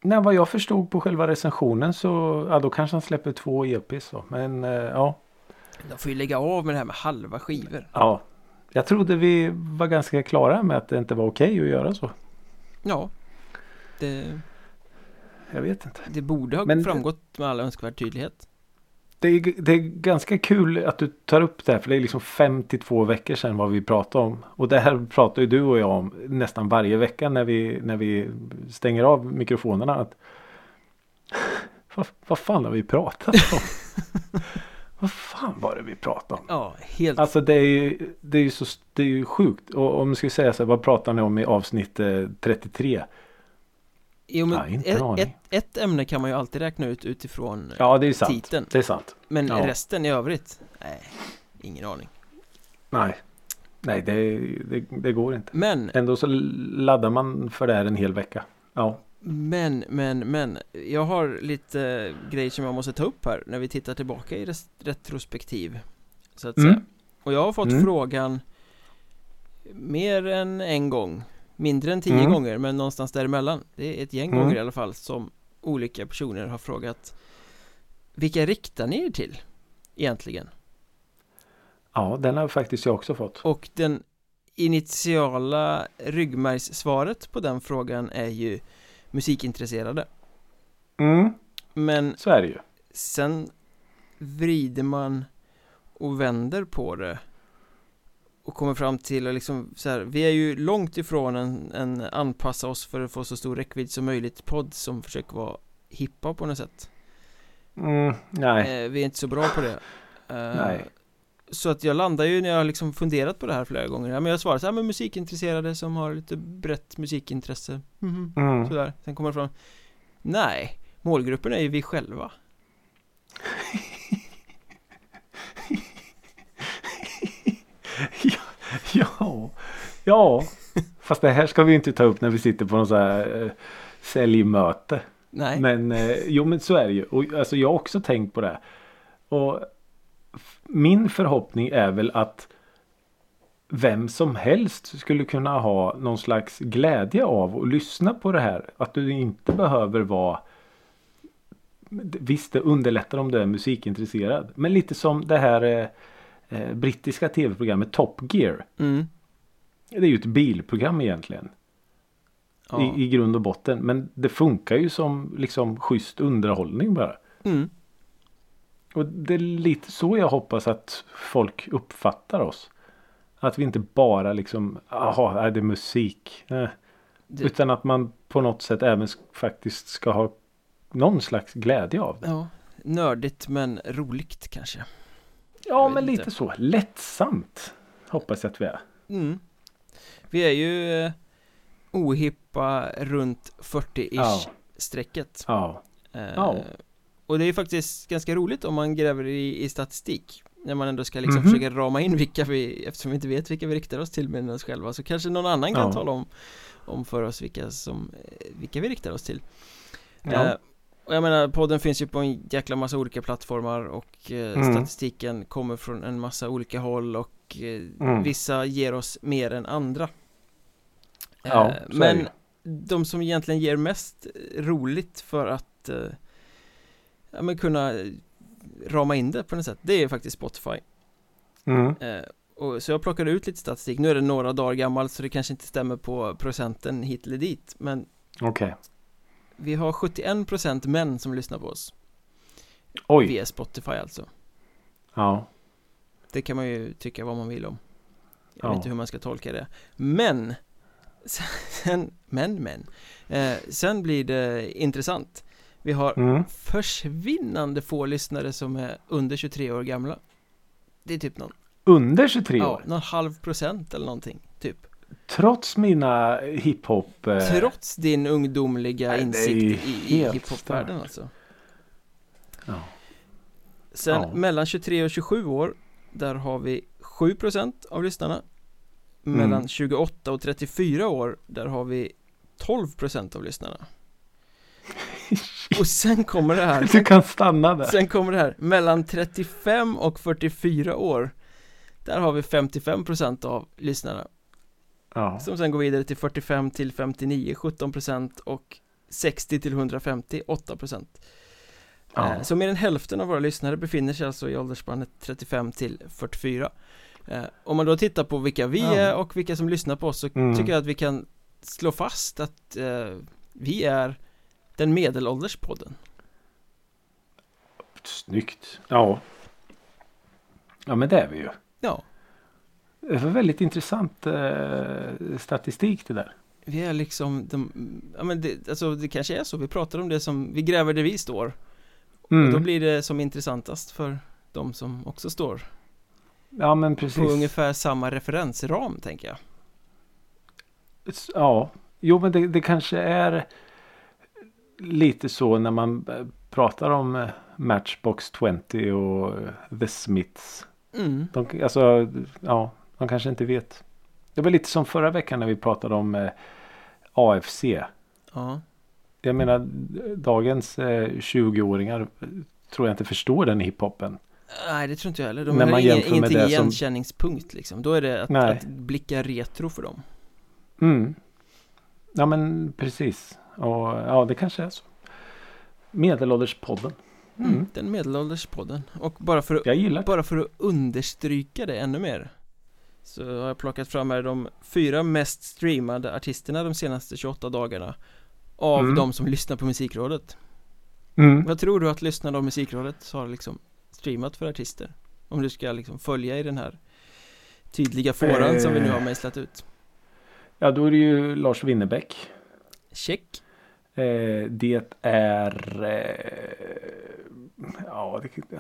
[SPEAKER 3] Nej, vad jag förstod på själva recensionen så... Ja, då kanske han släpper två EPs då. Men eh, ja.
[SPEAKER 2] De får ju lägga av med det här med halva skivor
[SPEAKER 3] Ja. Jag trodde vi var ganska klara med att det inte var okej att göra så.
[SPEAKER 2] Ja Det,
[SPEAKER 3] Jag vet inte.
[SPEAKER 2] det borde ha
[SPEAKER 3] Men-
[SPEAKER 2] framgått med all önskvärd tydlighet
[SPEAKER 3] Det är, det är ganska kul att du tar upp det här för det är liksom 52 veckor sedan vad vi pratade om. Och det här pratar ju du och jag om nästan varje vecka när vi, när vi stänger av mikrofonerna. Att, vad, vad fan har vi pratat om? vad fan var det vi pratade om?
[SPEAKER 2] Ja, helt
[SPEAKER 3] Alltså det är ju, det är ju, så, det är ju sjukt. Och om vi ska säga så här, vad pratar ni om i avsnitt eh, 33?
[SPEAKER 2] Jo men
[SPEAKER 3] Ja, inte
[SPEAKER 2] ett, ett, ett ämne kan man ju alltid räkna ut utifrån
[SPEAKER 3] Ja, det är sant.
[SPEAKER 2] titeln
[SPEAKER 3] Det är sant.
[SPEAKER 2] Men
[SPEAKER 3] ja.
[SPEAKER 2] resten i övrigt? Nej, ingen aning
[SPEAKER 3] Nej, Nej det, det, det går inte.
[SPEAKER 2] Men,
[SPEAKER 3] Ändå så laddar man för det här en hel vecka. Ja.
[SPEAKER 2] Men, men, men Jag har lite grejer som jag måste ta upp här när vi tittar tillbaka i retrospektiv Så att
[SPEAKER 3] Mm.
[SPEAKER 2] säga Och jag har fått
[SPEAKER 3] Mm.
[SPEAKER 2] frågan Mer än en gång Mindre än tio
[SPEAKER 3] Mm.
[SPEAKER 2] gånger men någonstans däremellan Det är ett gäng
[SPEAKER 3] Mm.
[SPEAKER 2] gånger i alla fall som olika personer har frågat Vilka riktar ni er till? Egentligen
[SPEAKER 3] Ja, den har faktiskt jag också fått.
[SPEAKER 2] Och den initiala ryggmärgssvaret på den frågan är ju musikintresserade
[SPEAKER 3] Mm,
[SPEAKER 2] Men
[SPEAKER 3] så är det ju.
[SPEAKER 2] sen vrider man och vänder på det och kommer fram till att liksom så här, vi är ju långt ifrån en, en anpassa oss för att få så stor räckvidd som möjligt podd som försöker vara hippa på något sätt
[SPEAKER 3] Mm, nej.
[SPEAKER 2] eh, Vi är inte så bra på det eh,
[SPEAKER 3] Nej.
[SPEAKER 2] Så att jag landar ju när jag har liksom funderat på det här flera gånger ja, men Jag svarar så här med musikintresserade som har lite brett musikintresse Mhm.
[SPEAKER 3] Mm.
[SPEAKER 2] Sådär, sen kommer det fram Nej, målgruppen är ju vi själva
[SPEAKER 3] ja, ja, ja. Fast det här ska vi inte ta upp när vi sitter på något så här eh, säljmöte.
[SPEAKER 2] Nej,
[SPEAKER 3] Men eh, jo men så är det ju. Och alltså jag har också tänkt på det. Och min förhoppning är väl att vem som helst skulle kunna ha någon slags glädje av att lyssna på det här. Att du inte behöver vara Visst det underlättar om du är musikintresserad. Men lite som det här eh, eh, brittiska tv-programmet Top Gear.
[SPEAKER 2] mm.
[SPEAKER 3] Det är ju ett bilprogram egentligen.
[SPEAKER 2] ja.
[SPEAKER 3] I, I grund och botten. Men det funkar ju som liksom schysst underhållning bara.
[SPEAKER 2] Mm.
[SPEAKER 3] Och det är lite så jag hoppas att folk uppfattar oss. Att vi inte bara liksom, jaha, är det musik? Eh.
[SPEAKER 2] Det-
[SPEAKER 3] Utan att man på något sätt även sk- faktiskt ska ha någon slags glädje av det.
[SPEAKER 2] Ja, nördigt men roligt kanske
[SPEAKER 3] Ja, men
[SPEAKER 2] inte.
[SPEAKER 3] lite så. Lättsamt. Hoppas jag att vi är.
[SPEAKER 2] mm. Vi är ju eh, ohippa runt 40-ish
[SPEAKER 3] Ja.
[SPEAKER 2] strecket
[SPEAKER 3] Ja.
[SPEAKER 2] eh,
[SPEAKER 3] Ja.
[SPEAKER 2] Och det är ju faktiskt ganska roligt om man gräver i, i statistik När man ändå ska liksom
[SPEAKER 3] Mhm.
[SPEAKER 2] försöka rama in vilka vi, eftersom vi inte vet vilka vi riktar oss till med oss själva Så kanske någon annan kan
[SPEAKER 3] Ja.
[SPEAKER 2] tala om, om för oss vilka som, eh, vilka vi riktar oss till
[SPEAKER 3] Ja.
[SPEAKER 2] Eh, och jag menar, podden finns ju på en jäkla massa olika plattformar och eh,
[SPEAKER 3] Mm.
[SPEAKER 2] statistiken kommer från en massa olika håll och eh,
[SPEAKER 3] Mm.
[SPEAKER 2] vissa ger oss mer än andra.
[SPEAKER 3] Ja,
[SPEAKER 2] Eh, men de som egentligen ger mest roligt för att eh, ja, men kunna eh, rama in det på något sätt, det är faktiskt Spotify.
[SPEAKER 3] Mm.
[SPEAKER 2] Eh, och, så jag plockade ut lite statistik, nu är det några dagar gammalt så det kanske inte stämmer på procenten hit eller dit, men
[SPEAKER 3] Okej.
[SPEAKER 2] vi har 71% män som lyssnar på oss.
[SPEAKER 3] Oj.
[SPEAKER 2] Via Spotify alltså
[SPEAKER 3] Ja.
[SPEAKER 2] Det kan man ju tycka vad man vill om Jag
[SPEAKER 3] Ja.
[SPEAKER 2] vet inte hur man ska tolka det Men Sen, men men eh, Sen blir det intressant Vi har
[SPEAKER 3] Mm.
[SPEAKER 2] försvinnande få lyssnare som är under 23 år gamla Det är typ någon,
[SPEAKER 3] Under 23
[SPEAKER 2] ja,
[SPEAKER 3] år.
[SPEAKER 2] någon halv procent eller någonting Typ
[SPEAKER 3] Trots mina hiphop. Eh,
[SPEAKER 2] Trots din ungdomliga
[SPEAKER 3] Nej,
[SPEAKER 2] insikt i, i hiphopvärlden alltså
[SPEAKER 3] Ja.
[SPEAKER 2] Sen
[SPEAKER 3] Ja.
[SPEAKER 2] mellan 23 och 27 år Där har vi 7% av lyssnarna Mellan
[SPEAKER 3] Mm.
[SPEAKER 2] 28 och 34 år Där har vi 12% av lyssnarna Och sen kommer det här
[SPEAKER 3] Du kan stanna där.
[SPEAKER 2] Sen kommer det här Mellan 35 och 44 år Där har vi 55% av lyssnarna
[SPEAKER 3] Ja.
[SPEAKER 2] Som sen går vidare till 45 till 59 17% och 60 till 150 8%
[SPEAKER 3] Ja.
[SPEAKER 2] Eh, Så mer än hälften av våra lyssnare befinner sig alltså i åldersspannet 35 till 44 Eh, Om man då tittar på vilka vi
[SPEAKER 3] Ja.
[SPEAKER 2] är och vilka som lyssnar på oss så
[SPEAKER 3] Mm.
[SPEAKER 2] tycker jag att vi kan slå fast att eh, vi är den medelålders podden
[SPEAKER 3] Snyggt. Ja. Ja men det är vi ju.
[SPEAKER 2] Ja,
[SPEAKER 3] Det var väldigt intressant eh, statistik det där.
[SPEAKER 2] vi är liksom de, ja men det, alltså det kanske är så, vi pratar om det som, vi gräver där vi står Och då
[SPEAKER 3] Mm.
[SPEAKER 2] blir det som intressantast för de som också står
[SPEAKER 3] Ja men
[SPEAKER 2] på
[SPEAKER 3] precis.
[SPEAKER 2] ungefär samma referensram tänker jag
[SPEAKER 3] Ja. Jo men det, det kanske är lite så när man eh, pratar om eh, Matchbox 20 och eh, The Smiths.
[SPEAKER 2] Mm.
[SPEAKER 3] De, alltså, ja, de kanske inte vet. Det var lite som förra veckan när vi pratade om eh, AFC.
[SPEAKER 2] Ja.
[SPEAKER 3] Jag menar dagens eh, 20-åringar eh, tror jag inte förstår den hiphopen.
[SPEAKER 2] Nej det tror inte jag heller, de
[SPEAKER 3] När
[SPEAKER 2] har ingen, ingenting
[SPEAKER 3] det som-
[SPEAKER 2] igenkänningspunkt liksom Då är det att, att blicka retro för dem
[SPEAKER 3] Mm. Ja men precis. Och ja det kanske är så. Medelålderspodden. Mm.
[SPEAKER 2] Den medelålderspodden Och bara för, att, bara för att understryka det ännu mer Så har jag plockat fram här de fyra mest streamade artisterna de senaste 28 dagarna Av
[SPEAKER 3] Mm.
[SPEAKER 2] de som lyssnar på Musikrådet
[SPEAKER 3] Mm.
[SPEAKER 2] Vad tror du att lyssnarna av Musikrådet har liksom streamat för artister? Om du ska liksom följa i den här tydliga fåran som vi nu har
[SPEAKER 3] Eh.
[SPEAKER 2] mejslat ut
[SPEAKER 3] Ja då är det ju Lars Winnerbäck.
[SPEAKER 2] Check
[SPEAKER 3] Eh, det är eh, ja, det,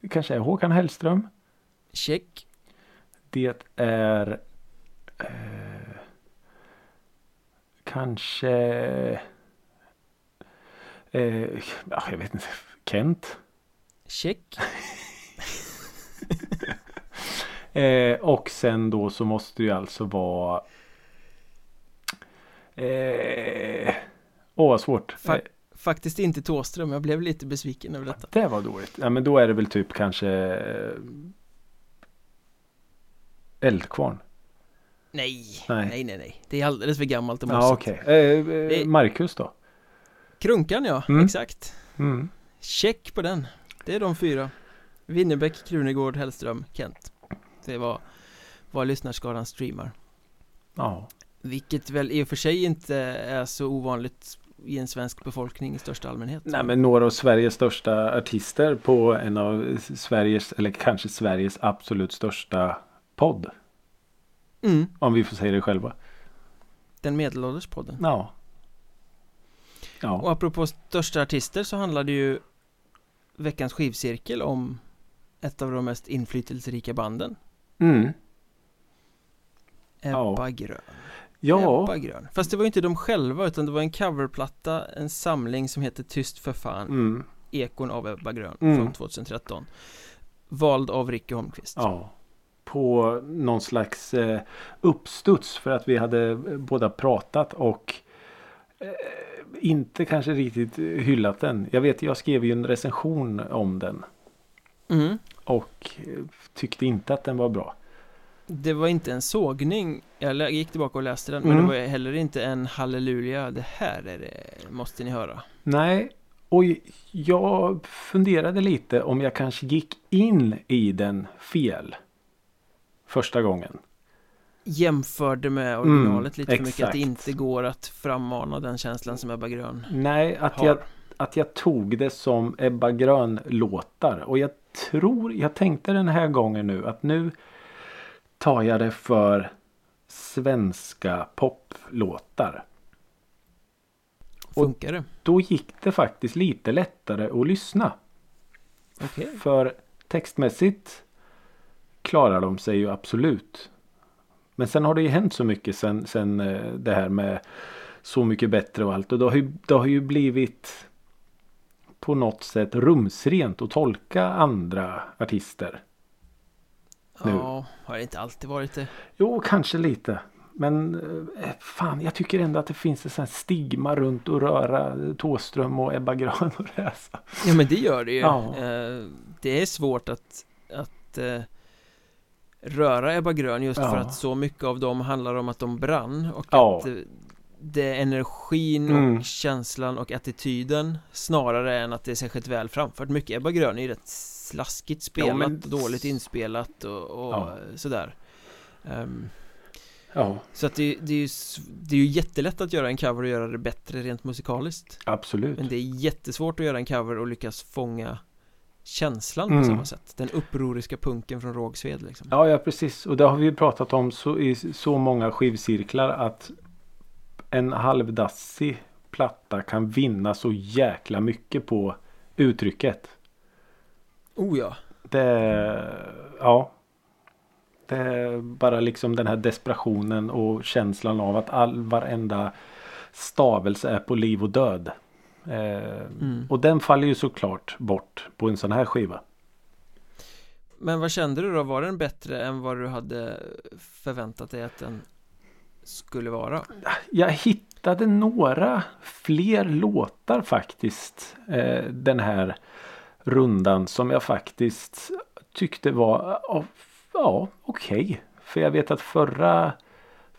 [SPEAKER 3] det kanske är Håkan Hellström.
[SPEAKER 2] Check
[SPEAKER 3] Det är eh, kanske eh, ja, jag vet inte. Kent.
[SPEAKER 2] Check
[SPEAKER 3] Eh, och sen då så måste det ju alltså vara eh, Åh vad svårt.
[SPEAKER 2] Fa-
[SPEAKER 3] Eh,
[SPEAKER 2] Faktiskt inte Tåström, jag blev lite besviken över detta
[SPEAKER 3] det var dåligt. Ja men då är det väl typ kanske eh, Eldkvarn.
[SPEAKER 2] Nej,
[SPEAKER 3] Nej.
[SPEAKER 2] nej, nej, nej Det är alldeles för gammalt och
[SPEAKER 3] Ja
[SPEAKER 2] mossigt
[SPEAKER 3] okej. Eh, eh,
[SPEAKER 2] Det-
[SPEAKER 3] Marcus då?
[SPEAKER 2] Krunkan ja,
[SPEAKER 3] Mm.
[SPEAKER 2] exakt
[SPEAKER 3] Mm.
[SPEAKER 2] Check på den Det är de fyra Winnerbäck, Krunegård, Hellström, Kent Det var vad lyssnarskaran streamar
[SPEAKER 3] Ja.
[SPEAKER 2] Vilket väl i och för sig inte är så ovanligt i en svensk befolkning i största allmänhet
[SPEAKER 3] Nej men några av Sveriges största artister på en av Sveriges eller kanske Sveriges absolut största podd.
[SPEAKER 2] mm,
[SPEAKER 3] Om vi får säga det själva.
[SPEAKER 2] Den medelålders podden
[SPEAKER 3] Ja. Ja.
[SPEAKER 2] Och apropå största artister så handlade ju Veckans skivcirkel om ett av de mest inflytelserika banden
[SPEAKER 3] Mm.
[SPEAKER 2] Ebba
[SPEAKER 3] Ja.
[SPEAKER 2] Grön
[SPEAKER 3] Ja.
[SPEAKER 2] Ebba Grön Fast det var inte de själva utan det var en coverplatta En samling som heter Tyst för fan
[SPEAKER 3] Mm.
[SPEAKER 2] Ekon av Ebba Grön
[SPEAKER 3] Mm.
[SPEAKER 2] från 2013 Vald av Ricky Holmqvist
[SPEAKER 3] Ja. På någon slags eh, uppstuds för att vi hade eh, båda pratat och eh, inte kanske riktigt hyllat den. Jag vet, jag skrev ju en recension om den
[SPEAKER 2] mm.
[SPEAKER 3] och eh, tyckte inte att den var bra.
[SPEAKER 2] Det var inte en sågning Jag gick tillbaka och läste den Men
[SPEAKER 3] Mm.
[SPEAKER 2] det var heller inte en halleluja Det här är det Måste ni höra
[SPEAKER 3] Nej, och jag funderade lite om jag kanske gick in i den fel. Första gången.
[SPEAKER 2] Jämförde med originalet lite för mycket Att det
[SPEAKER 3] exakt.
[SPEAKER 2] inte går att frammana den känslan som Ebba Grön
[SPEAKER 3] Nej, att
[SPEAKER 2] har
[SPEAKER 3] jag, att jag tog det som Ebba Grön låtar. Och jag tror, jag tänkte den här gången nu att nu tar jag det för svenska poplåtar.
[SPEAKER 2] Funkar det?
[SPEAKER 3] Då gick det faktiskt lite lättare att lyssna.
[SPEAKER 2] Okej
[SPEAKER 3] För textmässigt klarar de sig ju absolut. Men sen har det ju hänt så mycket sen, sen eh, det här med Så mycket bättre och allt. Och det har ju, det har ju blivit på något sätt rumsrent att tolka andra artister. Nu.
[SPEAKER 2] Ja, har det inte alltid varit det?
[SPEAKER 3] Jo, kanske lite. Men eh, fan, jag tycker ändå att det finns ett sånt stigma runt att röra Tåström och Ebba Grön och läsa.
[SPEAKER 2] Ja men det gör det ju
[SPEAKER 3] Ja.
[SPEAKER 2] Eh, Det är svårt att, att eh, röra Ebba Grön just
[SPEAKER 3] Ja.
[SPEAKER 2] för att så mycket av dem handlar om att de brann och
[SPEAKER 3] Ja.
[SPEAKER 2] att det är energin
[SPEAKER 3] Mm.
[SPEAKER 2] och känslan och attityden snarare än att det är särskilt väl framfört. Mycket Ebba Grön är ju rätt slaskigt spelat
[SPEAKER 3] men-
[SPEAKER 2] och dåligt inspelat och, och
[SPEAKER 3] Ja.
[SPEAKER 2] sådär. Ehm,
[SPEAKER 3] Ja,
[SPEAKER 2] så att det, det, är ju, det är ju jättelätt att göra en cover och göra det bättre rent musikaliskt.
[SPEAKER 3] absolut.
[SPEAKER 2] Men det är jättesvårt att göra en cover och lyckas fånga känslan på
[SPEAKER 3] Mm.
[SPEAKER 2] samma sätt Den upproriska punken från Rågsved liksom
[SPEAKER 3] Ja, ja precis. Och det har vi ju pratat om så, i så många skivcirklar att en halvdassig platta kan vinna så jäkla mycket på uttrycket.
[SPEAKER 2] Oh ja
[SPEAKER 3] Det, ja. Det är bara liksom den här desperationen och känslan av att all varenda stavelse är på liv och död. Eh,
[SPEAKER 2] Mm.
[SPEAKER 3] Och den faller ju såklart bort på en sån här skiva.
[SPEAKER 2] Men vad kände du då? Var den bättre än vad du hade förväntat dig att den skulle vara?
[SPEAKER 3] Jag hittade några fler låtar faktiskt eh, den här rundan som jag faktiskt tyckte var ja, okej. För jag vet att förra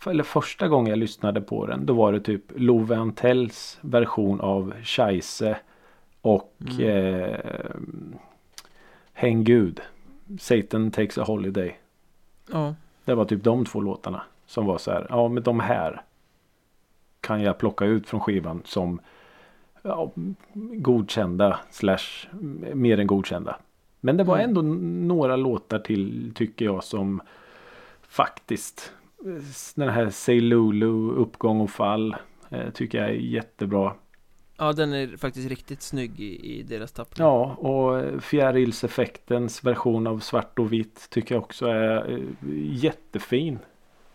[SPEAKER 3] eller första gången jag lyssnade på den då var det typ Love Antells version av Scheisse och
[SPEAKER 2] Mm.
[SPEAKER 3] eh, Häng Gud. Satan takes a holiday.
[SPEAKER 2] Ja,
[SPEAKER 3] Det var typ de två låtarna som var så här. Ja men de här kan jag plocka ut från skivan som ja, godkända slash mer än godkända. Men det var
[SPEAKER 2] Mm.
[SPEAKER 3] ändå några låtar till tycker jag som faktiskt eh, den här Say Lulu uppgång och fall eh, tycker jag är jättebra.
[SPEAKER 2] ja den är faktiskt riktigt snygg i, i deras tappning
[SPEAKER 3] Ja och eh, fjärilseffektens version av svart och vitt tycker jag också är jättefin.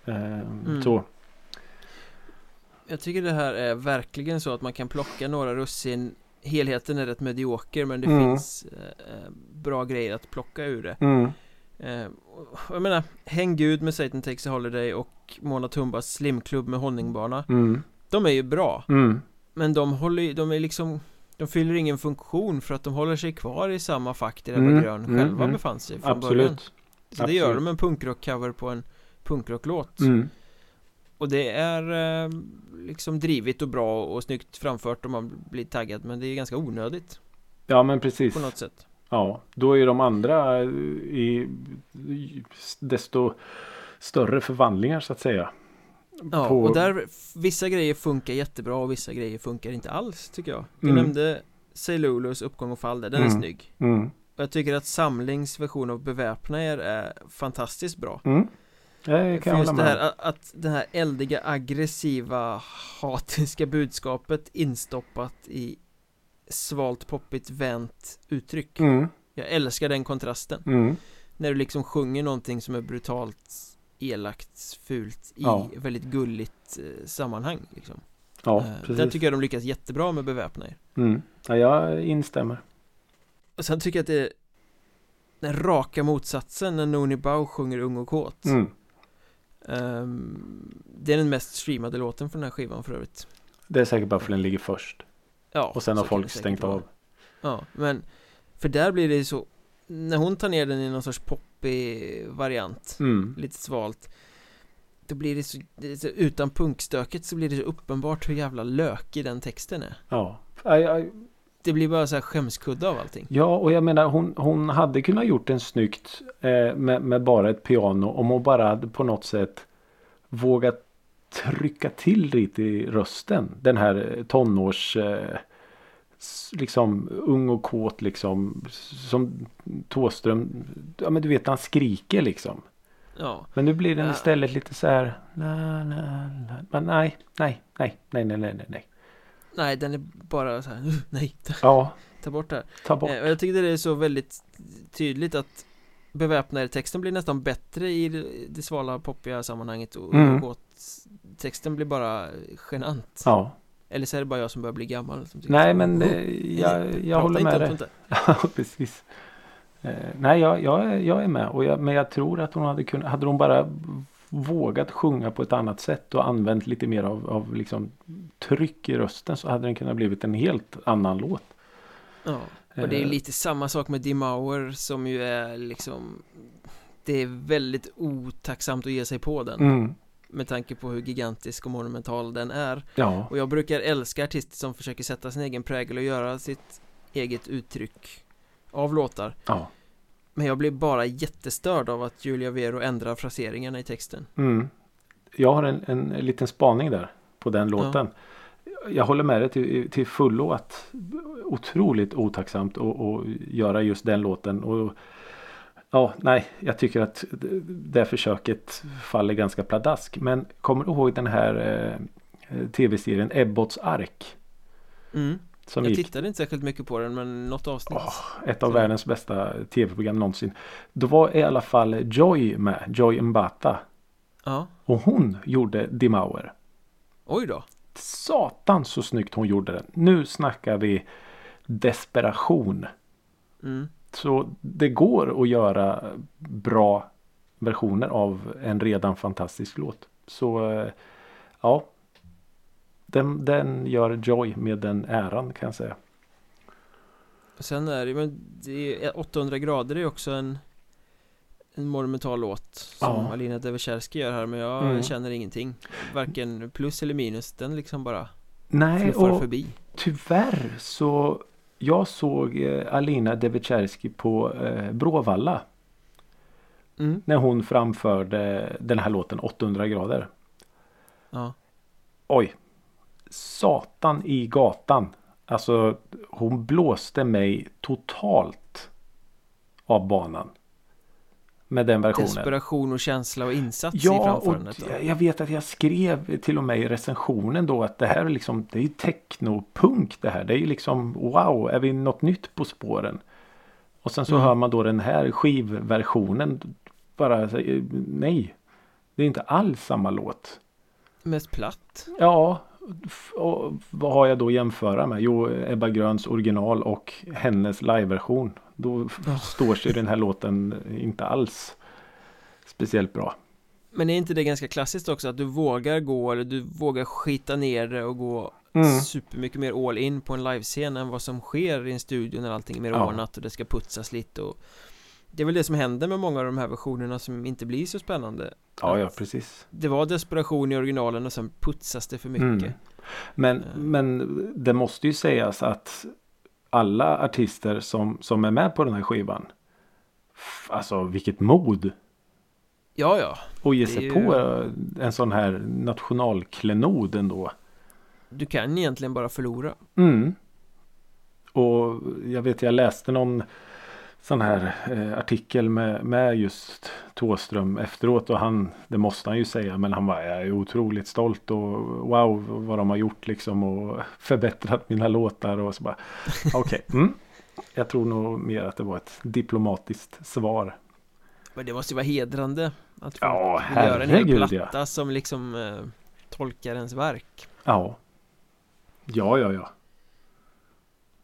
[SPEAKER 2] Mm.
[SPEAKER 3] Så
[SPEAKER 2] Jag tycker det här är verkligen så att man kan plocka några russin. Helheten är rätt medioker men det
[SPEAKER 3] Mm.
[SPEAKER 2] finns eh, bra grejer att plocka ur det.
[SPEAKER 3] Mm,
[SPEAKER 2] eh, Jag menar, Häng Gud med Satan Takes a Holiday och Mona Tumbas Slimklubb med Honningbana.
[SPEAKER 3] Mm,
[SPEAKER 2] De är ju bra.
[SPEAKER 3] Mm,
[SPEAKER 2] Men de håller de är liksom De fyller ingen funktion för att de håller sig kvar i samma fack där
[SPEAKER 3] Mm,
[SPEAKER 2] Grön
[SPEAKER 3] mm,
[SPEAKER 2] själva
[SPEAKER 3] mm.
[SPEAKER 2] befann sig från början.
[SPEAKER 3] Absolut.
[SPEAKER 2] Så det gör
[SPEAKER 3] absolut.
[SPEAKER 2] de en punkrock-cover på en punkrocklåt.
[SPEAKER 3] Mm,
[SPEAKER 2] Och det är eh, liksom drivigt och bra och snyggt framfört om man blir taggad Men det är ganska onödigt
[SPEAKER 3] ja men precis.
[SPEAKER 2] på något sätt
[SPEAKER 3] Ja, då är de andra i desto större förvandlingar så att säga.
[SPEAKER 2] Ja,
[SPEAKER 3] På-
[SPEAKER 2] och där Vissa grejer funkar jättebra och vissa grejer funkar inte alls tycker jag Du
[SPEAKER 3] Mm.
[SPEAKER 2] nämnde Say Lulus uppgång och fall där, den är
[SPEAKER 3] Mm.
[SPEAKER 2] snygg
[SPEAKER 3] Mm,
[SPEAKER 2] Och jag tycker att Samlings version av Beväpna er är fantastiskt bra För
[SPEAKER 3] kan
[SPEAKER 2] just
[SPEAKER 3] hålla
[SPEAKER 2] det här att, det här eldiga, aggressiva, hatiska budskapet instoppat i svalt, poppigt, vänt uttryck
[SPEAKER 3] Mm,
[SPEAKER 2] Jag älskar den kontrasten
[SPEAKER 3] mm,
[SPEAKER 2] När du liksom sjunger någonting som är brutalt elakt, fult i
[SPEAKER 3] Ja.
[SPEAKER 2] väldigt gulligt eh, sammanhang liksom.
[SPEAKER 3] ja,
[SPEAKER 2] Eh, Där
[SPEAKER 3] precis.
[SPEAKER 2] tycker jag de lyckas jättebra med Beväpna er
[SPEAKER 3] Mm. Ja, jag instämmer.
[SPEAKER 2] Och sen tycker jag att det är den raka motsatsen när Noni Bao sjunger Ung och kåt
[SPEAKER 3] Mm.
[SPEAKER 2] Ehm, Det är den mest streamade låten för den här skivan för övrigt
[SPEAKER 3] Det är säkert bara för den ligger först.
[SPEAKER 2] Ja,
[SPEAKER 3] Och sen har folk stängt av.
[SPEAKER 2] Ja, men För där blir det så När hon tar ner den i någon sorts poppig variant
[SPEAKER 3] Mm.
[SPEAKER 2] Lite svalt Då blir det så, Utan punkstöket så blir det så uppenbart hur jävla lökig den texten är
[SPEAKER 3] Ja. Ja, ja,
[SPEAKER 2] Det blir bara så här skämskudde av allting
[SPEAKER 3] Ja, och jag menar hon, hon hade kunnat gjort den snyggt eh, med, med bara ett piano om hon bara hade på något sätt vågat trycka till lite i rösten. Den här eh, tonårs eh, liksom ung och kåt liksom som Tåström. Ja men du vet han skriker liksom.
[SPEAKER 2] Ja,
[SPEAKER 3] Men nu blir den istället lite så här. Na, na, na. Men nej, nej, nej, nej, nej, nej, nej, nej.
[SPEAKER 2] den är bara så här, "Uh, nej, ta,
[SPEAKER 3] Ja,
[SPEAKER 2] ta bort det här
[SPEAKER 3] ta bort.
[SPEAKER 2] Eh, och Jag tycker det är så väldigt tydligt att Beväpnade texten blir nästan bättre i det, svala poppiga sammanhanget och,
[SPEAKER 3] Mm.
[SPEAKER 2] och texten blir bara genant
[SPEAKER 3] Ja,
[SPEAKER 2] Eller så är det bara jag som börjar bli gammal
[SPEAKER 3] nej men
[SPEAKER 2] "Oh,
[SPEAKER 3] jag, jag håller med dig.
[SPEAKER 2] sånt där."
[SPEAKER 3] Ja, precis. Eh, nej, jag, jag, jag är med. Och jag, men jag tror att hon hade kunnat, hade hon bara vågat sjunga på ett annat sätt och använt lite mer av, av liksom tryck i rösten så hade den kunnat blivit en helt annan låt.
[SPEAKER 2] Ja, och det är
[SPEAKER 3] Eh,
[SPEAKER 2] lite samma sak med Dimauer som ju är liksom Det är väldigt otacksamt att ge sig på den.
[SPEAKER 3] Mm,
[SPEAKER 2] Med tanke på hur gigantisk och monumental den är.
[SPEAKER 3] Ja,
[SPEAKER 2] Och jag brukar älska artister som försöker sätta sin egen prägel och göra sitt eget uttryck av låtar.
[SPEAKER 3] Ja.
[SPEAKER 2] Men jag blir bara jättestörd av att Julia Vero ändrar fraseringarna i texten
[SPEAKER 3] Mm. Jag har en, en liten spaning där på den låten. Jag håller med dig till, till fullo att otroligt otacksamt att göra just den låten. Och, ja, nej, jag tycker att det, det försöket faller ganska pladask. Men kommer du ihåg den här eh, tv-serien Ebbots ark?
[SPEAKER 2] mm.
[SPEAKER 3] Som
[SPEAKER 2] Jag
[SPEAKER 3] gick
[SPEAKER 2] tittade inte särskilt mycket på den men något avsnitt
[SPEAKER 3] Åh, ett av
[SPEAKER 2] Så-
[SPEAKER 3] världens bästa tv-program någonsin. Då var i alla fall Joy med, Joy Mbata.
[SPEAKER 2] Ja,
[SPEAKER 3] Och hon gjorde Dimauer.
[SPEAKER 2] oj då
[SPEAKER 3] Satan så snyggt hon gjorde den. Nu snackar vi desperation.
[SPEAKER 2] Mm.
[SPEAKER 3] Så det går att göra bra versioner av en redan fantastisk låt. Så eh, ja. Den, den gör Joy med den äran kan jag säga.
[SPEAKER 2] Sen är det, men det är 800 grader är också en En monumental låt som
[SPEAKER 3] Ja.
[SPEAKER 2] Alina Devecherski gör här men jag
[SPEAKER 3] Mm.
[SPEAKER 2] känner ingenting Varken plus eller minus, den liksom bara
[SPEAKER 3] Nej, och
[SPEAKER 2] förbi
[SPEAKER 3] tyvärr så jag såg eh, Alina Devecherski på eh, Bråvalla.
[SPEAKER 2] mm.
[SPEAKER 3] När hon framförde den här låten 800 grader.
[SPEAKER 2] Ja,
[SPEAKER 3] Oj. Satan i gatan. Alltså hon blåste mig totalt av banan. Med den versionen.
[SPEAKER 2] desperation och känsla och insats i
[SPEAKER 3] Ja, och
[SPEAKER 2] framförandet då.
[SPEAKER 3] jag- vet att jag skrev till och med i recensionen då att det här är liksom, det är ju technopunk det här. Det är ju liksom, wow, är vi något nytt på spåren? Och sen så
[SPEAKER 2] Mm.
[SPEAKER 3] hör man då den här skivversionen. Bara, nej. Det är inte alls samma låt.
[SPEAKER 2] Mest platt
[SPEAKER 3] Ja, och vad har jag då att jämföra med? Jo, Ebba Gröns original och hennes liveversion. Då
[SPEAKER 2] Ja.
[SPEAKER 3] står sig den här låten inte alls speciellt bra.
[SPEAKER 2] Men är inte det ganska klassiskt också att du vågar gå eller du vågar skita ner det och gå
[SPEAKER 3] Mm.
[SPEAKER 2] supermycket mer all in på en livescen än vad som sker i en studio när allting är mer
[SPEAKER 3] Ja.
[SPEAKER 2] ordnat och det ska putsas lite och Det är väl det som händer med många av de här versionerna som inte blir så spännande
[SPEAKER 3] Ja, ja, precis.
[SPEAKER 2] Det var desperation i originalen och sen putsas det för mycket
[SPEAKER 3] Mm. Men,
[SPEAKER 2] Eh.
[SPEAKER 3] men det måste ju sägas att alla artister som, som är med på den här skivan. Alltså vilket mod.
[SPEAKER 2] Ja, ja,
[SPEAKER 3] Och ge sig
[SPEAKER 2] ju-
[SPEAKER 3] på en sån här nationalklenod ändå.
[SPEAKER 2] du kan egentligen bara förlora
[SPEAKER 3] Mm. Och jag vet jag läste någon sån här eh, artikel med, med just Tåström efteråt och han, det måste han ju säga, men han var jag är otroligt stolt och wow vad de har gjort liksom och förbättrat mina låtar och så bara okej. mm. Jag tror nog mer att det var ett diplomatiskt svar.
[SPEAKER 2] Men det måste ju vara hedrande att få
[SPEAKER 3] Ja,
[SPEAKER 2] göra en hel platta
[SPEAKER 3] ja.
[SPEAKER 2] som liksom eh, tolkar ens verk
[SPEAKER 3] Ja. Ja, ja, ja.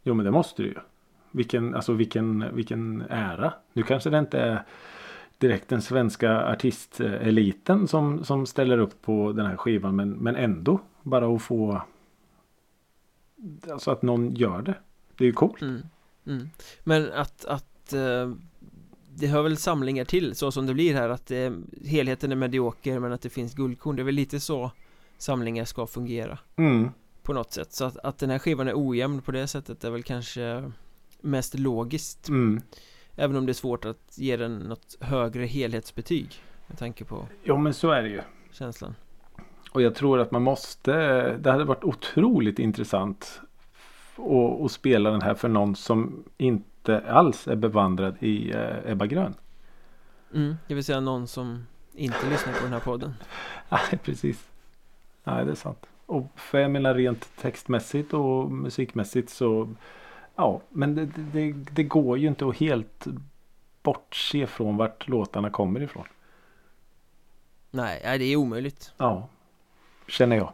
[SPEAKER 3] Jo, men det måste det ju. Vilken, alltså vilken, vilken ära. Nu kanske det inte är direkt den svenska artisteliten som, som ställer upp på den här skivan. Men, men ändå bara att få Alltså att någon gör det. Det är ju coolt.
[SPEAKER 2] mm. Mm. Men att, att eh, det hör väl samlingar till så som det blir här att eh, helheten är medioker men att det finns guldkorn Det är väl lite så samlingar ska fungera
[SPEAKER 3] Mm.
[SPEAKER 2] på något sätt Så att, att den här skivan är ojämn på det sättet är väl kanske mest logiskt
[SPEAKER 3] Mm.
[SPEAKER 2] Även om det är svårt att ge den något högre helhetsbetyg med tanke på
[SPEAKER 3] Jo, men så är det ju.
[SPEAKER 2] känslan
[SPEAKER 3] Och jag tror att man måste. Det hade varit otroligt intressant. Att, att spela den här för någon som inte alls är bevandrad i eh, Ebba Grön.
[SPEAKER 2] mm. Det vill säga någon som inte lyssnar på den här podden
[SPEAKER 3] Nej, precis. Nej, det är sant. Och för jag menar rent textmässigt och musikmässigt så. Ja, men det, det, det går ju inte att helt bortse från vart låtarna kommer ifrån.
[SPEAKER 2] Nej, det är omöjligt
[SPEAKER 3] Ja, känner jag.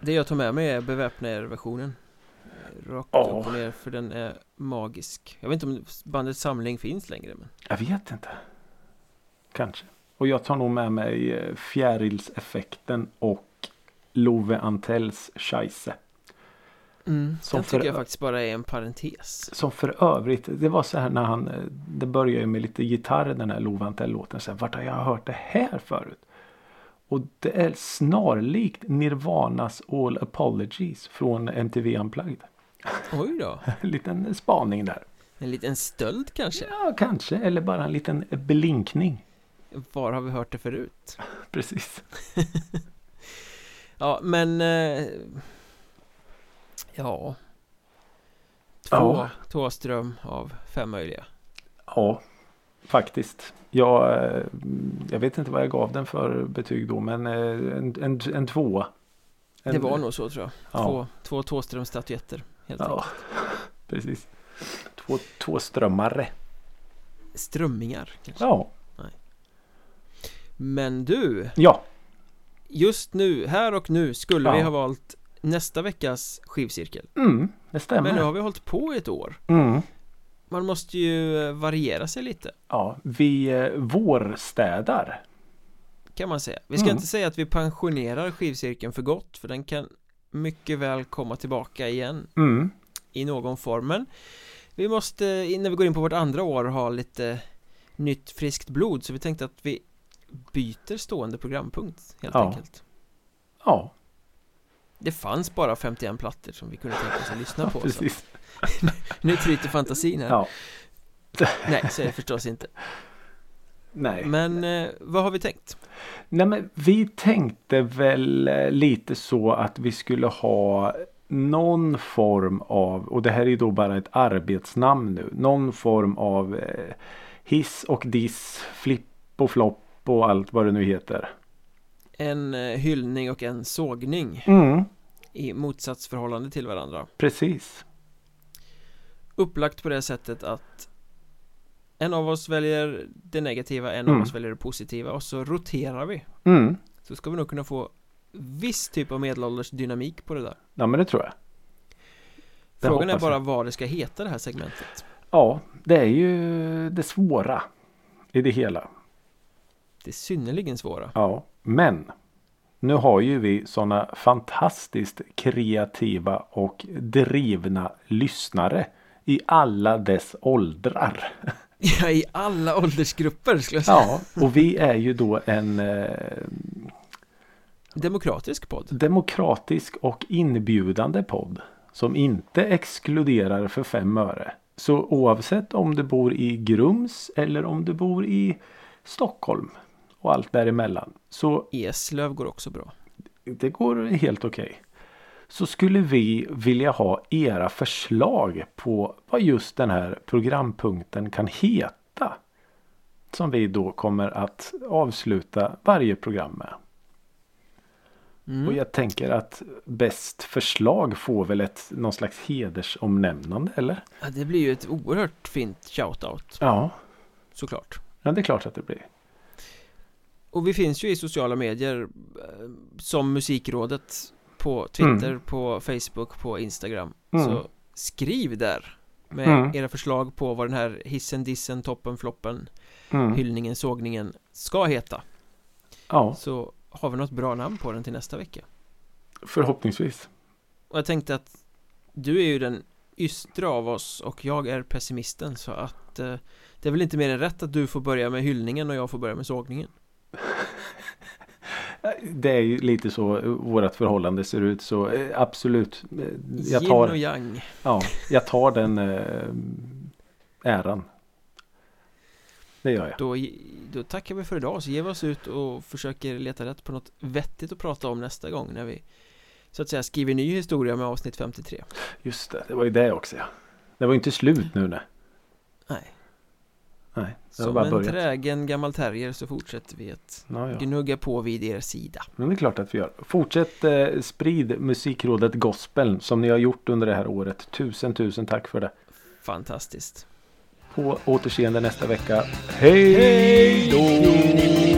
[SPEAKER 2] Det jag tar med mig är beväpna er-versionen Rakt
[SPEAKER 3] Ja.
[SPEAKER 2] upp och ner för den är magisk Jag vet inte om bandet Samling finns längre men
[SPEAKER 3] Jag vet inte. Kanske. Och jag tar nog med mig eh, Fjärilseffekten och Love Antells Scheisse.
[SPEAKER 2] Mm.
[SPEAKER 3] Som
[SPEAKER 2] Den tycker
[SPEAKER 3] för-
[SPEAKER 2] jag faktiskt bara är en parentes
[SPEAKER 3] Som för övrigt, det var så här när han, det började ju med lite gitarr den här här, Vart har jag hört det här förut? Och det är snarlikt Nirvanas All Apologies från MTV Unplugged.
[SPEAKER 2] Oj då
[SPEAKER 3] En liten spaning där.
[SPEAKER 2] En liten stöld kanske
[SPEAKER 3] Ja, kanske. Eller bara en liten blinkning.
[SPEAKER 2] Var har vi hört det förut?
[SPEAKER 3] Precis.
[SPEAKER 2] Ja men eh, Ja Två
[SPEAKER 3] Ja.
[SPEAKER 2] Tåström av fem möjliga
[SPEAKER 3] Ja, faktiskt. Jag, eh, jag vet inte vad jag gav den för betyg då, men eh, en, en, en tvåa. En,
[SPEAKER 2] Det var nog så tror jag
[SPEAKER 3] Ja.
[SPEAKER 2] Två, två Tåström-statyetter helt
[SPEAKER 3] Ja,
[SPEAKER 2] enkelt
[SPEAKER 3] precis. Två, två strömmare.
[SPEAKER 2] Strömmingar kanske
[SPEAKER 3] Ja.
[SPEAKER 2] Men du
[SPEAKER 3] Ja.
[SPEAKER 2] just nu, här och nu skulle vi
[SPEAKER 3] Ja.
[SPEAKER 2] ha valt nästa veckas skivcirkel
[SPEAKER 3] Mm, det stämmer.
[SPEAKER 2] Men nu har vi hållit på i ett år
[SPEAKER 3] mm.
[SPEAKER 2] Man måste ju eh, variera sig lite
[SPEAKER 3] Ja, vi eh, vårstädar.
[SPEAKER 2] kan man säga Vi ska
[SPEAKER 3] Mm.
[SPEAKER 2] inte säga att vi pensionerar skivcirkeln för gott för den kan mycket väl komma tillbaka igen
[SPEAKER 3] Mm.
[SPEAKER 2] i någon form men vi måste innan vi går in på vårt andra år ha lite nytt friskt blod så vi tänkte att vi byter stående programpunkt helt
[SPEAKER 3] Ja.
[SPEAKER 2] enkelt
[SPEAKER 3] Ja,
[SPEAKER 2] Det fanns bara 51 plattor som vi kunde tänka oss att lyssna på
[SPEAKER 3] precis.
[SPEAKER 2] nu tryter fantasin här
[SPEAKER 3] Ja.
[SPEAKER 2] Nej, så är det förstås inte
[SPEAKER 3] Nej.
[SPEAKER 2] Men eh, vad har vi tänkt?
[SPEAKER 3] Nej men vi tänkte väl eh, lite så att vi skulle ha någon form av, och det här är ju då bara ett arbetsnamn nu, någon form av eh, hiss och diss, flipp och flopp och allt vad det nu heter.
[SPEAKER 2] En eh, hyllning och en sågning
[SPEAKER 3] Mm,
[SPEAKER 2] i motsatsförhållande till varandra
[SPEAKER 3] precis.
[SPEAKER 2] Upplagt på det sättet att en av oss väljer det negativa, en
[SPEAKER 3] Mm.
[SPEAKER 2] av oss väljer det positiva och så roterar vi
[SPEAKER 3] Mm.
[SPEAKER 2] Så ska vi nog kunna få viss typ av medelålders dynamik på det där
[SPEAKER 3] Ja men det tror jag. Det
[SPEAKER 2] Frågan är bara
[SPEAKER 3] jag.
[SPEAKER 2] vad det ska heta det här segmentet
[SPEAKER 3] Ja, det är ju det svåra i det hela.
[SPEAKER 2] Det är synnerligen svåra
[SPEAKER 3] Ja, men nu har ju vi sådana fantastiskt kreativa och drivna lyssnare i alla dess åldrar.
[SPEAKER 2] Ja, i alla åldersgrupper skulle jag säga
[SPEAKER 3] Ja, och vi är ju då en eh,
[SPEAKER 2] Demokratisk podd
[SPEAKER 3] demokratisk och inbjudande podd som inte exkluderar för fem öre. Så oavsett om du bor i Grums eller om du bor i Stockholm och allt däremellan så
[SPEAKER 2] Eslöv går också bra
[SPEAKER 3] det går helt okej. Så skulle vi vilja ha era förslag på vad just den här programpunkten kan heta. Som vi då kommer att avsluta varje program med.
[SPEAKER 2] mm.
[SPEAKER 3] Och jag tänker att bäst förslag får väl ett någon slags hedersomnämnande eller?
[SPEAKER 2] ja, Det blir ju ett oerhört fint shoutout
[SPEAKER 3] Ja,
[SPEAKER 2] såklart
[SPEAKER 3] ja det är klart att det blir.
[SPEAKER 2] Och vi finns ju i sociala medier eh, Som Musikrådet På Twitter,
[SPEAKER 3] Mm.
[SPEAKER 2] på Facebook, på Instagram
[SPEAKER 3] Mm.
[SPEAKER 2] Så skriv där Med
[SPEAKER 3] Mm.
[SPEAKER 2] era förslag på vad den här hissen, dissen, toppen, floppen
[SPEAKER 3] Mm.
[SPEAKER 2] Hyllningen, sågningen ska heta
[SPEAKER 3] Ja,
[SPEAKER 2] Så har vi något bra namn på den till nästa vecka
[SPEAKER 3] förhoppningsvis.
[SPEAKER 2] Och jag tänkte att Du är ju den ystra av oss och jag är pessimisten så att eh, Det är väl inte mer än rätt att du får börja med hyllningen och jag får börja med sågningen
[SPEAKER 3] Det är ju lite så vårt förhållande ser ut så eh, absolut. eh, Jag
[SPEAKER 2] Yin och
[SPEAKER 3] tar,
[SPEAKER 2] yang
[SPEAKER 3] ja, jag tar den eh, äran. Det gör jag.
[SPEAKER 2] Då, då tackar vi för idag så ger vi oss ut och försöker leta rätt på något vettigt att prata om nästa gång när vi så att säga skriver ny historia med avsnitt 53
[SPEAKER 3] Just det, det var ju det också ja. Det var ju inte slut nu. Nej,
[SPEAKER 2] Nej,
[SPEAKER 3] det
[SPEAKER 2] som
[SPEAKER 3] bara
[SPEAKER 2] en
[SPEAKER 3] börjat.
[SPEAKER 2] trägen gammal terrier så fortsätter vi att
[SPEAKER 3] Ja, ja.
[SPEAKER 2] gnugga på vid er sida
[SPEAKER 3] Men det är klart att vi gör. Fortsätt eh, sprid musikrådet gospel som ni har gjort under det här året. Tusen tusen tack för det.
[SPEAKER 2] Fantastiskt
[SPEAKER 3] På återseende nästa vecka. Hej då!